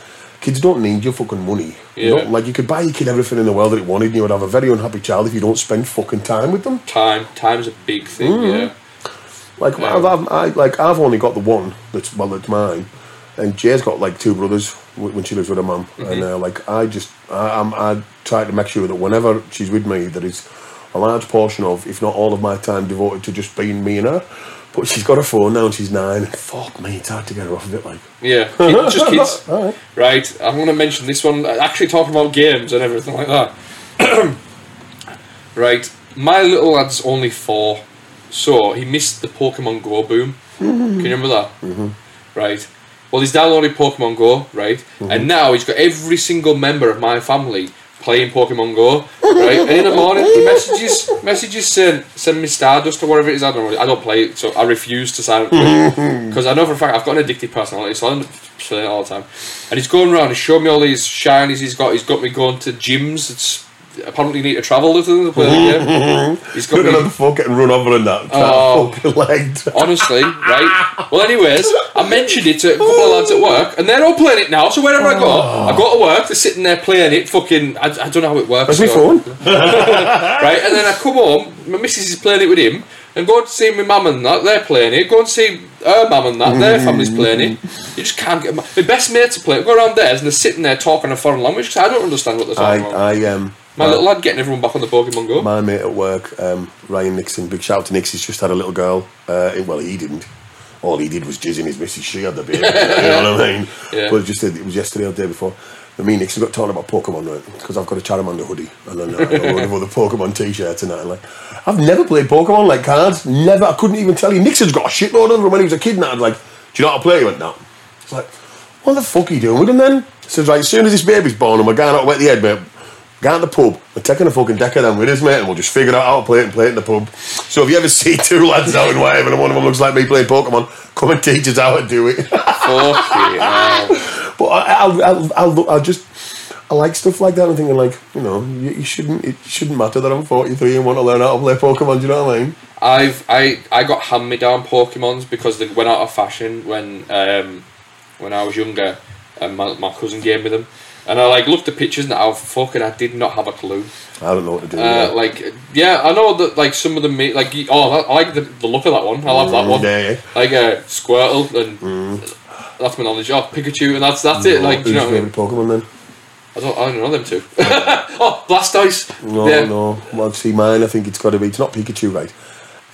Kids don't need your fucking money. Yeah. don't, like you could buy your kid everything in the world that it wanted, and you would have a very unhappy child if you don't spend fucking time with them. Time, time's a big thing. Mm. Yeah. Like I've, I've, I, like I've only got the one that's well, that's mine, and Jay's got like two brothers when she lives with her mum, Mm-hmm. and uh, like I just I, I'm I try to make sure that whenever she's with me, there is a large portion of, if not all of my time, devoted to just being me and her. But she's got a phone now, and she's nine. and Fuck me, it's hard to get her off of it. Like, Yeah, kid- just kids. All right. Right, I'm going to mention this one. Actually, talking about games and everything like that. right, my little lad's only four, so he missed the Pokemon Go boom. Can you remember that? Mm-hmm. Right. Well, he's downloaded Pokemon Go, right, and now he's got every single member of my family playing Pokemon Go, right. and in the morning, he messages messages saying send me Stardust or whatever it is. I don't know. I don't play it, so I refuse to sign up because I know for a fact I've got an addictive personality, so I end up playing it all the time. And he's going around. He's showing me all these shinies he's got. He's got me going to gyms. It's apparently need to travel with them to play the game. He's got Look at me. the fuck getting run over and that. Oh. Fucking leg. Honestly, right? Well, anyways, I mentioned it to a couple of lads at work, and they're all playing it now. So wherever I go, I go to work, they're sitting there playing it. Fucking, I, I don't know how it works. Where's my phone? right? And then I come home, my missus is playing it with him, and go and see my mum and that, they're playing it. Go and see her mum and that, their family's playing it. You just can't get. My best mates are playing it. Go around theirs, and they're sitting there talking a foreign language 'cause I don't understand what they're I, talking about. I um. My little lad getting everyone back on the Pokemon Go. My mate at work, um, Ryan Nixon, big shout out to Nix, he's just had a little girl. Uh, well, he didn't. All he did was jizz in his missus. She had the baby. you know what I mean? Yeah. But just it was yesterday or the day before. me and Nick's got talking about Pokemon, right? Because I've got a Charmander hoodie and then uh, a load of other Pokemon t-shirts and that. Like, I've never played Pokemon like cards. Never. I couldn't even tell you. Nixon's got a shitload of them when he was a kid. And I was like, "Do you know how to play?" He went, "No." It's like, what the fuck are you doing with them then? So it's like, as soon as this baby's born I'm going out to wet the head, mate, go to the pub, we're taking a fucking deck of them with us, mate, and we'll just figure out how to play it and play it in the pub. So if you ever see two lads out in whatever and one of them looks like me playing Pokemon, come and teach us how to do it. Hell. but I, I'll, I'll, I'll, I'll just, I like stuff like that. I'm thinking like, you know, you, you shouldn't, it shouldn't matter that I'm 43 and want to learn how to play Pokemon. Do you know what I mean? I've I, I got hand me down Pokemons because they went out of fashion when um, when I was younger and my, my cousin gave me them. And I like looked at pictures and I was fucking I did not have a clue. I don't know what to do. Uh, like yeah, I know that like some of them ma- like oh I like the, the look of that one. I love that one. yeah. Like uh, Squirtle and that's my knowledge. Oh Pikachu and that's that's it. Like do you know what I mean? Pokemon then? I don't I don't know them two. oh Blastoise. No, yeah. no. Well, see, mine, I think it's got to be. It's not Pikachu, right?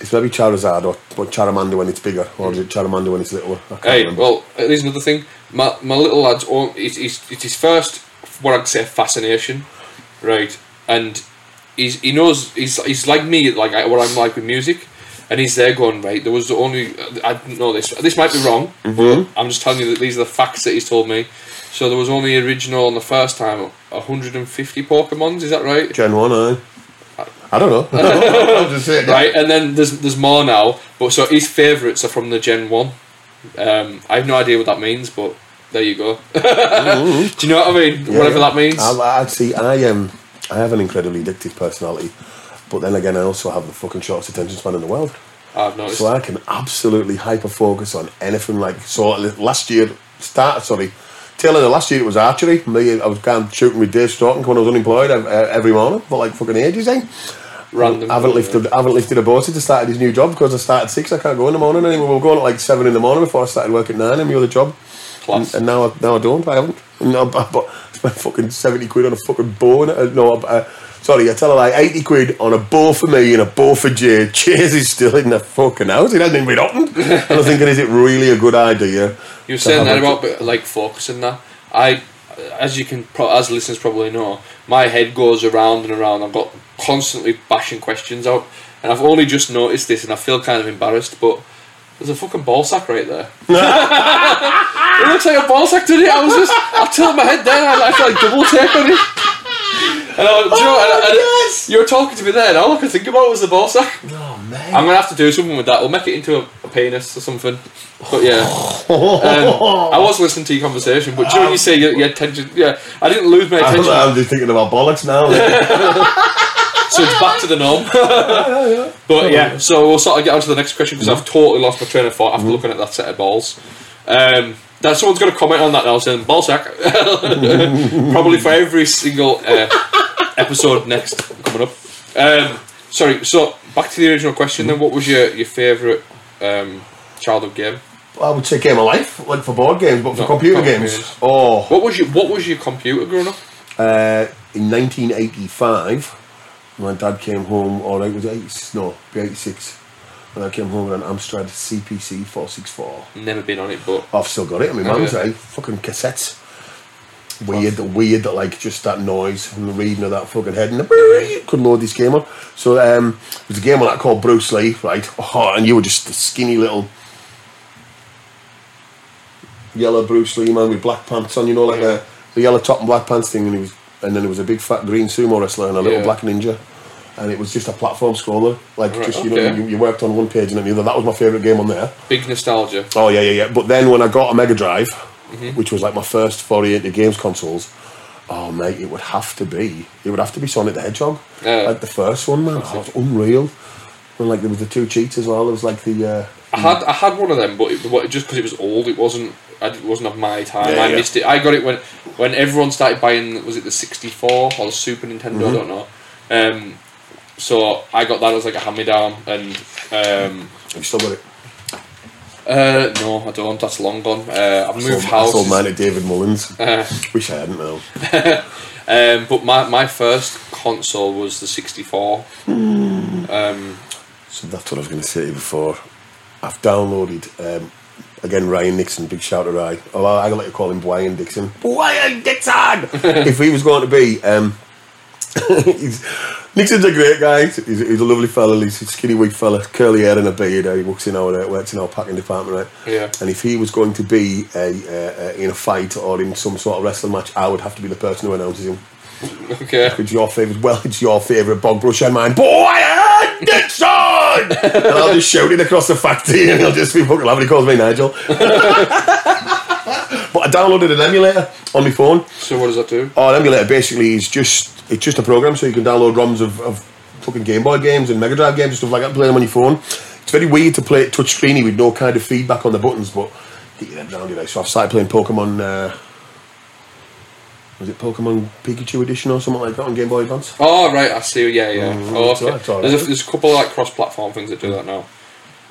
It's maybe Charizard or but Charmander when it's bigger, or is it Charmander when it's littler? Can't Hey, remember. well, here's another thing. My my little lad's own. It's, it's, it's his first what I'd say fascination, right? And he's he knows he's he's like me, like I, what I'm like with music, and he's there going right. There was the only I didn't know this. This might be wrong, mm-hmm. but I'm just telling you that these are the facts that he's told me. So there was only original on the first time 150 Pokemons. Is that right? Gen one, I. I don't know. I'm just saying. right? And then there's there's more now. But so his favourites are from the Gen One. Um, I have no idea what that means, but there you go. Do you know what I mean? Yeah, Whatever yeah. that means. I, I see. I am. I have an incredibly addictive personality, but then again, I also have the fucking shortest attention span in the world. I've noticed. So I can absolutely hyper focus on anything. Like so, last year, start sorry, tail end of last year it was archery. Me, I was going shooting with Dave Stoughton when I was unemployed every morning for like fucking ages. Eh? Random. I haven't lifted. I haven't lifted a boat since I started his new job because I started six. I can't go in the morning anymore. We were going at like seven in the morning before I started work at nine in my other job. Class. And now, I, now I don't. I haven't. No, but but I spent fucking seventy quid on a fucking bow. And, uh, no, uh, sorry, I tell her like eighty quid on a bow for me and a bow for Jay. Chase is still in the fucking house. It hasn't even been opened. and I'm thinking, is it really a good idea? You were to saying that about but, like focusing that. I, as you can, pro- as listeners probably know, my head goes around and around. I've got constantly bashing questions out, and I've only just noticed this, and I feel kind of embarrassed. But there's a fucking ball sack right there. it looks like a ball sack, doesn't it? I was just, I tilted my head down, I had to like double take on it. And I, do you know, and, and yes! you were talking to me there, and all I could think about was the ball sack. Oh man. I'm gonna have to do something with that. We'll make it into a, a penis or something. But yeah, um, I was listening to your conversation. But do you know when you say your, your attention? Yeah, I didn't lose my I'm, attention. I'm just thinking about bollocks now. so it's back to the norm. but yeah, so we'll sort of get on to the next question because I've totally lost my train of thought after looking at that set of balls. Um, that someone's going to comment on that now saying ball sack. Probably for every single uh, episode next coming up. Um, sorry, so back to the original question then. What was your, your favourite um, childhood game? I would say game of life, like for board games, but for No, computer computer games. games. Oh, What was your What was your computer growing up? Uh, in 1985, my dad came home, or right, was it 80, no, be 86, when I came home with an Amstrad CPC 464. Never been on it, but I've still got it, I mean, Oh, mum's yeah. right, fucking cassettes. Weird, weird that like just that noise and the reading of that fucking head and the could load this game up. So um, there's a game on that called Bruce Lee, right? Oh, and you were just a skinny little yellow Bruce Lee man with black pants on, you know, like the, the yellow top and black pants thing, and he was, and then there was a big fat green sumo wrestler and a little Yeah. black ninja, and it was just a platform scroller, like Right, just you know, you, you worked on one page and then the other. That was my favourite game on there. big nostalgia. Oh yeah, yeah, yeah. But then when I got a Mega Drive, Mm-hmm. which was like my first foray into games consoles, oh mate, it would have to be, it would have to be Sonic the Hedgehog, like the first one, man. Oh, it was unreal. And like there was the two cheats as well. There was like the uh, I had I had one of them, but it, just because it was old, it wasn't. I, it wasn't of my time. Yeah, I yeah. missed it. I got it when when everyone started buying. Was it the sixty four or the Super Nintendo? Mm-hmm. I don't know. Um, so I got that as like a hand me down, and um, you still got it. uh, no, I don't. That's long gone. Uh, I've moved Sold, I sold houses. mine to David Mullins. Uh, Wish I hadn't though. Um, but my, my first console was the 64. Um, So that's what I was going to say before. I've downloaded um, again, Ryan Nixon, big shout to Ryan. Oh, I like to call him Brian Dixon. Brian Dixon! if he was going to be, um, Nixon's a great guy. He's, he's a lovely fella. He's a skinny, weak fella, curly hair and a beard. He works in our uh, works in our packing department, right? Yeah. And if he was going to be a, uh, uh, in a fight or in some sort of wrestling match, I would have to be the person who announces him. Okay. It's your favourite. Well, it's your favourite bog brush and mine. Boy, Dixon! and I'll just shout it across the factory, and he'll just be fucking laughing. He calls me Nigel. downloaded an emulator on my phone. So what does that do? Oh, an emulator basically is just it's just a program, so you can download ROMs of, of fucking Game Boy games and Mega Drive games and stuff like that, and play them on your phone. It's very weird to play it touch screeny with no kind of feedback on the buttons, but get your head around it. Like. So I've started playing Pokemon. Uh, was it Pokemon Pikachu Edition or something like that on Game Boy Advance? Oh right, I see. Yeah, yeah. Mm, oh, okay. alright, it's. There's, a, there's a couple of like cross-platform things that do that now.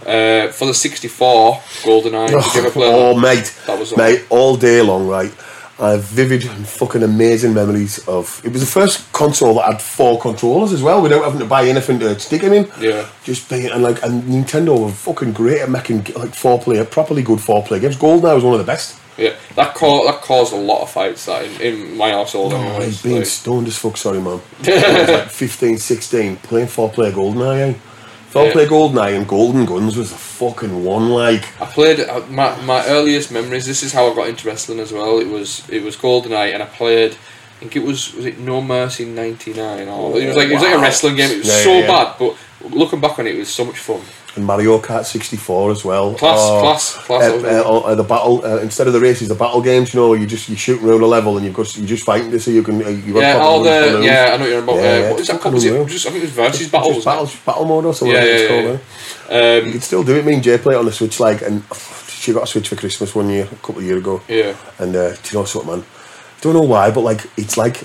Uh, for the 64, GoldenEye. Did you ever play oh, mate, That was mate, all day long, right? I have vivid and fucking amazing memories of. It was the first console that had four controllers as well, without having to buy anything to stick them in. Yeah. Just being and like and Nintendo were fucking great at making like four player, properly good four player games. GoldenEye was one of the best. Yeah, that caused that caused a lot of fights that in, in my household. Oh, anyways, being like- stoned as fuck, sorry, man. I was like 15, 16, playing four player GoldenEye. Eh? Four Yeah. player GoldenEye and Golden Guns was the fucking one. Like, I played uh, my my earliest memories. This is how I got into wrestling as well. It was it was GoldenEye, and I played. I think it was was it No Mercy '99 or it was like it was like a wrestling game. It was Yeah, so yeah. bad, but looking back on it, it was so much fun. And Mario Kart 64 as well. Class, class, class, that Uh, uh, uh, the battle uh, instead of the races, the battle games. You know, you just you shoot around a level and you've got you're just fighting to see you can. Uh, you Yeah, all the yeah, I know you're about. Yeah, uh, yeah, what was that called? Was it just, I think it was versus Just, battles. just battle, battle mode or something. Yeah, yeah, it's called, yeah, eh? Um, You can still do it. Me and Jay play it on the Switch, like, and she got a Switch for Christmas one year, a couple of years ago. Yeah. And uh, do you know something, man? Don't know why, but like, it's like,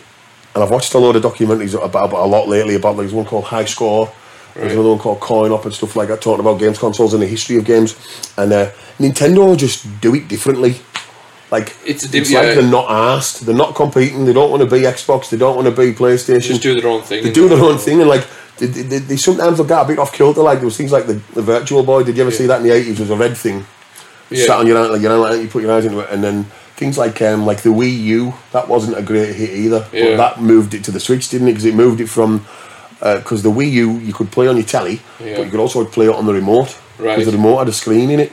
and I've watched a lot of documentaries about, about a lot lately about like there's one called High Score. There's another one called Coin Up and stuff like that, talking about games consoles and the history of games. And uh, Nintendo just do it differently. Like It's it's, a yeah. like they're not asked. They're not competing. They don't want to be Xbox. They don't want to be PlayStation. just do their own thing. They do their own thing, and like they, they, they sometimes they'll get a bit off kilter. Like there was things like the, the Virtual Boy. Did you ever see that in the eighties? Was a red thing. Yeah. Sat on your hand, like your hand, like, you put your eyes into it, and then things like um, like the Wii U. That wasn't a great hit either. Yeah. But that moved it to the Switch, didn't it? Because it moved it from because the Wii U you could play on your telly, Yeah. but you could also play it on the remote. Right. Because the remote had a screen in it.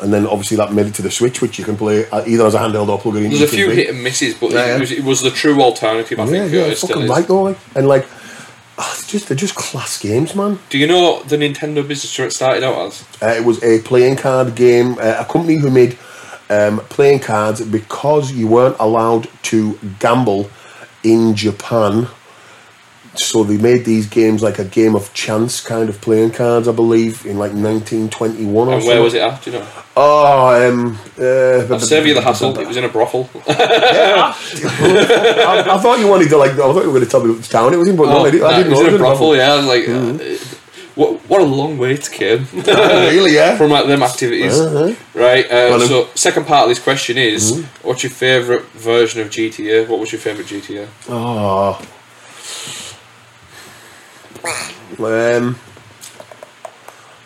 And then obviously that made it to the Switch, which you can play uh, either as a handheld or plug it into There's a few TV. hit and misses, but Yeah, it, was, it was the true alternative. I Yeah, think yeah, it fucking right though, like, and like, oh, it's just they're just class games, man. Do you know what the Nintendo business started out as? Uh, it was a playing card game, uh, a company who made um, playing cards because you weren't allowed to gamble in Japan. So they made these games like a game of chance kind of playing cards, I believe, in like 1921 or And something. where was it at? Do you know? Oh, um, uh, I'll save you the hassle. It was in a brothel. I, I thought you wanted to like. I thought you were going to tell me which town it was in, but no, I, didn't, I didn't Oh, it was know. in a brothel. Yeah, like, Mm-hmm. uh, what what a long way to came really, yeah. from like, them activities, Uh-huh. right? Uh, Well, Mm-hmm. so, second part of this question is, what's your favourite version of GTA? What was your favourite GTA? Oh. Um,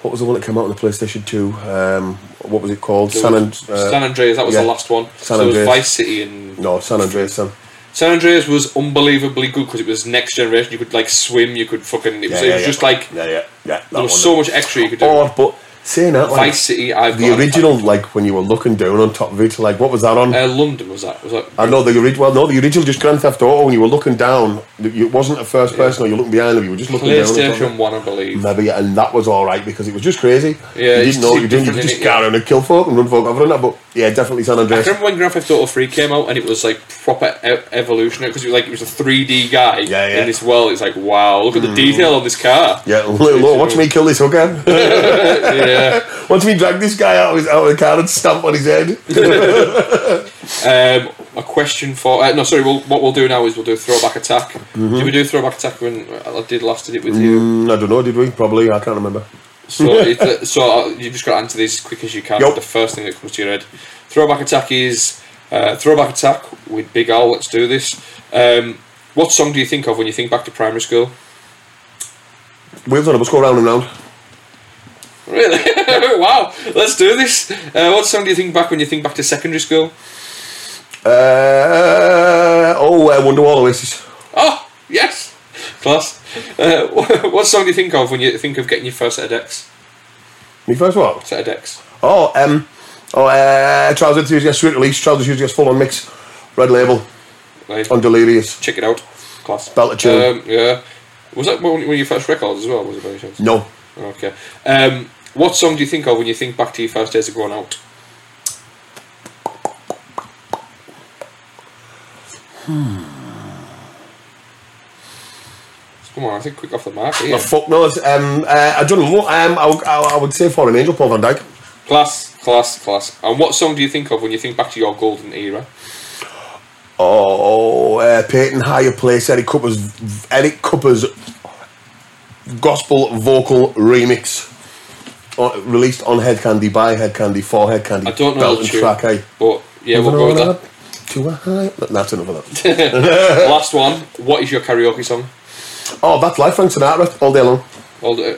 what was the one that came out on the PlayStation 2? Um, what was it called? There San, was uh, San Andreas. That was yeah. the last one. San so it was Andreas. Vice City and No, San Andreas. San. San Andreas was unbelievably good because it was next generation. You could like swim. You could fucking. It was, Yeah, it was yeah. just like Yeah, yeah, yeah. There was one. so much extra you could do. Or, but saying that, like, Vice City. I've the original, like, when you were looking down on top of it, like, what was that on? Uh, London was that? Was that? I know the original. Well, no, the original just Grand Theft Auto. When you were looking down, it wasn't a first person. or You're looking behind them. You were just looking down. on top of it. PlayStation One, I believe. Maybe, and that was all right because it was just crazy. Yeah, you didn't know you just did. You just go around and kill folk and run folk over and that. But yeah, definitely San I remember when Grand Theft Auto Three came out and it was like proper e- evolutionary because it was like it was a 3D guy Yeah, yeah. in this world. It's like wow, look at the detail on this car. Yeah, look, watch me kill this hooker. yeah. Watch we drag this guy out of, his, out of the car and stamp on his head. Um, a question for uh, no, sorry. We'll, what we'll do now is we'll do a throwback attack. Mm-hmm. Did we do throwback attack when I did last? Did it with you? Mm, I don't know, did we? Probably, I can't remember. So, it, uh, so uh, you just got to answer these as quick as you can. Yup. The first thing that comes to your head. Throwback attack is uh, throwback attack with Big Al. Let's do this. Um, what song do you think of when you think back to primary school? Wheels on a go round and round. Really? wow. Let's do this. Uh, what song do you think back when you think back to secondary school? Uh, oh, uh, Wonderwall Oasis. Oh, yes. Class. Uh, what song do you think of when you think of getting your first set of decks? Me first what? Set of decks. Oh, um, oh, uh, Trials Enthusiast Sweet Release, Trials Enthusiast Full On Mix, Red Label, Right. on Delirious. Check it out. Class. Belter tune. Um, yeah. Was that one of your first records as well? Was it by chance? No. Okay. Um, what song do you think of when you think back to your first days of going out? Hmm. Come on, I think quick off the mark. Oh, Here. fuck knows. Um, uh, I don't know. Um, I, would- I, I would say Fallen Angel, Paul Van Dyk. Class, class, class. And what song do you think of when you think back to your golden era? Oh, uh, Peyton Higher Place, Eric Kupper's, Eric Kupper's gospel vocal remix. Released on Head Candy, by Head Candy, for Head Candy. I don't know Belt the and tune, track, eh? but yeah, we'll go with that. up To a high. That's enough of that. Last one. What is your karaoke song? Oh, that's life, Frank Sinatra, all day long. All the,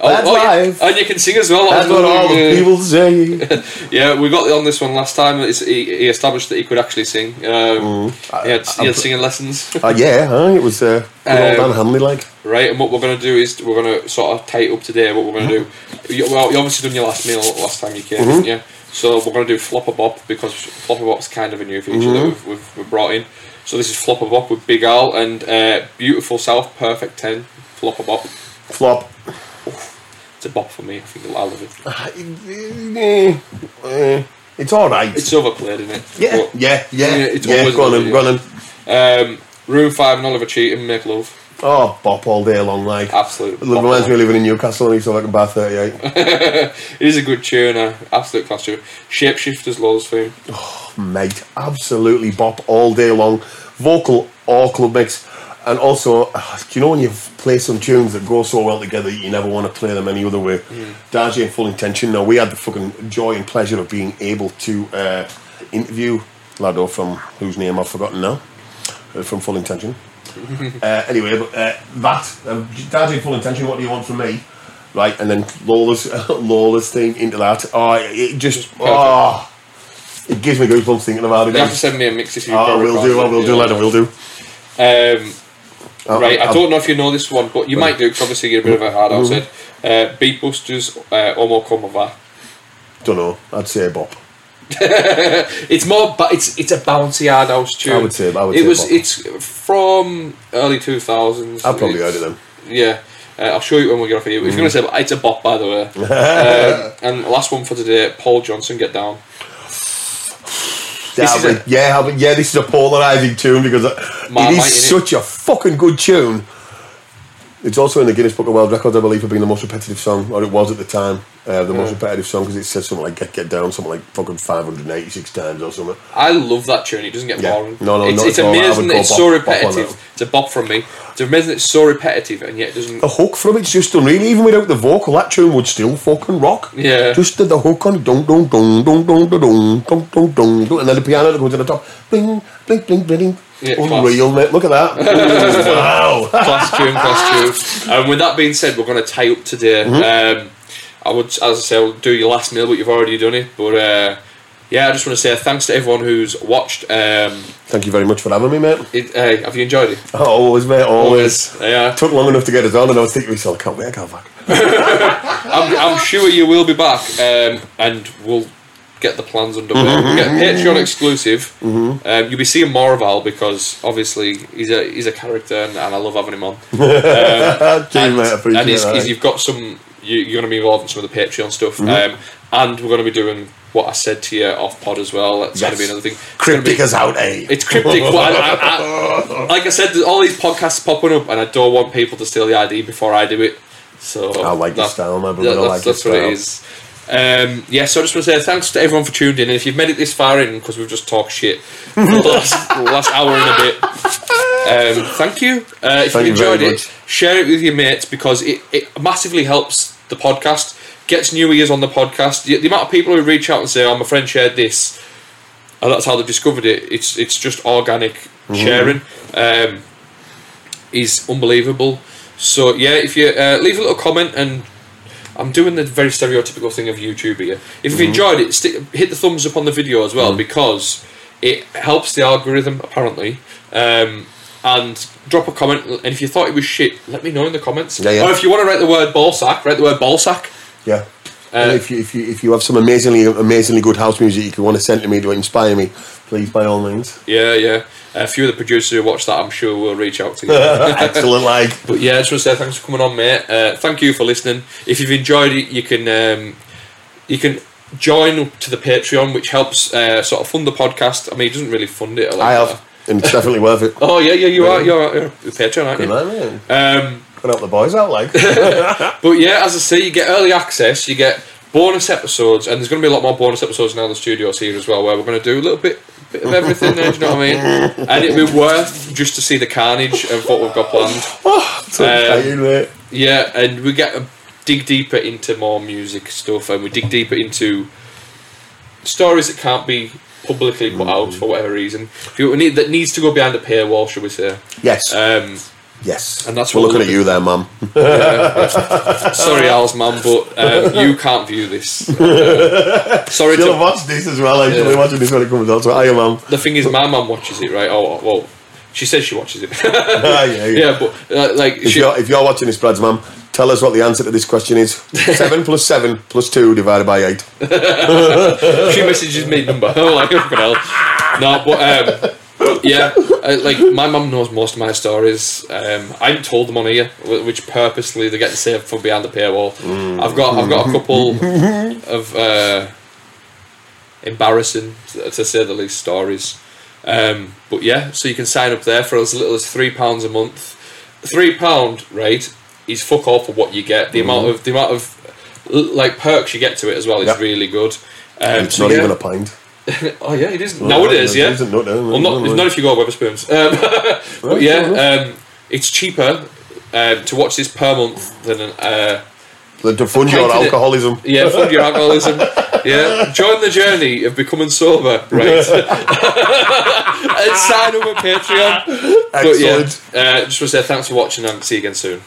oh, That's oh, live. And you can sing as well. That's what all the Uh, people say. Yeah, we got on this one last time. It's, he, he established that he could actually sing. Um, he, had, he had singing lessons. Uh, yeah, huh? it was uh, good old Um, Dan Hanley like. right, and what we're going to do is we're going to sort of tie it up today. What we're going to do. You, well, you obviously done your last meal last time you came, didn't you? So we're going to do Flopper Bop because Flopper Bop's kind of a new feature that we've, we've, we've brought in. So this is Flopper Bop with Big Al and uh, Beautiful South Perfect 10. Flopper Bop. Flop. It's a bop for me. I think I love it. Eh, eh, It's alright. It's overplayed, isn't it? Yeah, But- yeah, yeah. Yeah, it's yeah, always go on lovely, go on then. Um, Room 5 and Oliver Cheatham, Make Love. Oh, bop all day long, like. Absolute. It reminds me of living in Newcastle and he's like about 38. It is a good tune, uh, absolute class tune. Shapeshifters Lola's theme. Mate, absolutely bop all day long. Vocal or club mix. And also, uh, do you know when you play some tunes that go so well together you never want to play them any other way? Mm. And Full Intention. Now, we had the fucking joy and pleasure of being able to uh, interview Lado from whose name I've forgotten now, uh, from Full Intention. uh, anyway, but uh, that, um, and Full Intention, what do you want from me? Right, and then Lola's, Lola's thing into that. Oh, it just, oh, it gives me goosebumps thinking about it. You have to send me a mix if you Oh, we'll do, I will do, later, we'll do. Um, Oh, right, I don't know if you know this one, but you might do because obviously you're a bit of a hard Mm-hmm. out head. Uh, Beatbusters, uh, Omo Come Over. Don't know. I'd say bop. It's more, but it's it's a bouncy hard house tune. I would say- I would it say was. pop. It's from early two thousands. I've probably heard it then. Yeah, uh, I'll show you when we get off here. If you're going to say it's a bop, by the way. um, and last one for today, Paul Johnson, Get Down. Yeah, is a- yeah, yeah, this is a polarising tune because it Marmite, is such a fucking good tune. It's also in the Guinness Book of World Records, I believe, for being the most repetitive song, or it was at the time, uh, the most repetitive song because it says something like "Get Get Down," something like fucking five hundred and eighty-six times or something. I love that tune. It doesn't get Yeah. boring. No, no, it's, it's at amazing that it's so bop- bop repetitive. It's a bop from me. It's amazing that it's so repetitive and yet it doesn't. The hook from it's just unreal. Even without the vocal, that tune would still fucking rock. Yeah. Just the, the hook on dong dong dong dong dong dong dong dong dong and then the piano that goes to the top. Bling bling bling bling. Yeah, Unreal, mate. Look at that. Ooh, wow. class tune, class tune. And with that being said, we're going to tie up today. Mm-hmm. Um, I would, as I say, I'll do your last meal, but you've already done it. But uh, yeah, I just want to say thanks to everyone who's watched. Um, Thank you very much for having me, mate. it, hey, have you enjoyed it? Oh, always, mate. Always. Yeah. Took long enough to get it on, and I was thinking to myself, I can't wait, I can't back. I'm, I'm sure you will be back, um, and we'll get the plans underway. We'll get a Patreon exclusive. Um, you'll be seeing more of Al because obviously he's a he's a character, and, and I love having him on. Cheers, and, mate. And he's, he's- you've got some. You, you're going to be involved in some of the Patreon stuff, Mm-hmm. um, and we're going to be doing what I said to you off pod as well. That's going to be another thing. Cryptic as out, eh? It's cryptic. but I, I, I, like I said, all these podcasts popping up, and I don't want people to steal the ID before I do it. So I like your that- style, my brother. I like your that's what it style. is. Um, yeah, so I just want to say thanks to everyone for tuning in. And if you've made it this far in, because we've just talked shit for the last, last hour and a bit, um, thank you. Uh, if Thank you enjoyed it, much. share it with your mates because it, it massively helps the podcast, gets new ears on the podcast. The, the amount of people who reach out and say, "Oh, my friend shared this," and that's how they discovered it. It's it's just organic Mm-hmm. sharing. Um, is unbelievable. So yeah, if you uh, leave a little comment and I'm doing the very stereotypical thing of YouTube here. If Mm-hmm. you've enjoyed it, stick, hit the thumbs up on the video as Mm. well because it helps the algorithm apparently. Um, and drop a comment. And if you thought it was shit, let me know in the comments. Yeah, yeah. Or if you want to write the word ballsack, write the word ballsack. Yeah. Uh, And if you if you if you have some amazingly amazingly good house music you want to send to me to inspire me, please by all means. Yeah, yeah. A few of the producers who watch that, I'm sure, will reach out to you. Excellent, like. But yeah, I just want to say thanks for coming on, mate. Uh, thank you for listening. If you've enjoyed it, you can um, you can join up to the Patreon, which helps uh, sort of fund the podcast. I mean, it doesn't really fund it. Like I that. have, and it's definitely worth it. Oh yeah, yeah, you are. You're, you're a Patreon, aren't Good you? man, man. Um, Put out the boys out, like. but yeah, as I say, you get early access. You get bonus episodes, and there's going to be a lot more bonus episodes now. The studios here as well, where we're going to do a little bit. Bit of everything there, do you know what I mean? And it'd be worth just to see the carnage of what we've got planned. so Um. Yeah, and we get a dig deeper into more music stuff, and we dig deeper into stories that can't be publicly put out for whatever reason. If you- That needs to go behind the paywall, shall we say? Yes, Um, yes. and that's We're looking at you there, mum. sorry, Al's mum, but um, you can't view this. Uh, sorry She'll to. watched this as well. Like, she'll watching this when it comes out. So, hiya, mum. The thing is, my mum watches it, right? Oh, well, she says she watches it. Ah, yeah, yeah. yeah, but uh, like, If she, you're, if you're watching this, Brad's mum, tell us what the answer to this question is. seven plus seven plus two divided by eight. she messages me number. I'm like, fucking hell. No, but um, yeah, uh, like my mum knows most of my stories. Um, I haven't told them on here, wh- which purposely they're getting saved from behind the paywall. I've got, I've got a couple of uh, embarrassing, to say the least, stories. Um, but yeah, so you can sign up there for as little as three pounds a month. Three pound, right? Is fuck all for what you get. The amount of the amount of like perks you get to it as well is Yep. really good. Um, It's so not yeah. even a pint. Oh yeah, it is nowadays. it Yeah, isn't, no, no, well, not, no, no. not if you go Wetherspoons. Um, but yeah, um, it's cheaper um, to watch this per month than an, uh, Than to fund your in it. alcoholism. yeah fund your alcoholism. Yeah, join the journey of becoming sober, right? and sign up with Patreon. But yeah, Excellent. uh, just want to say thanks for watching and see you again soon.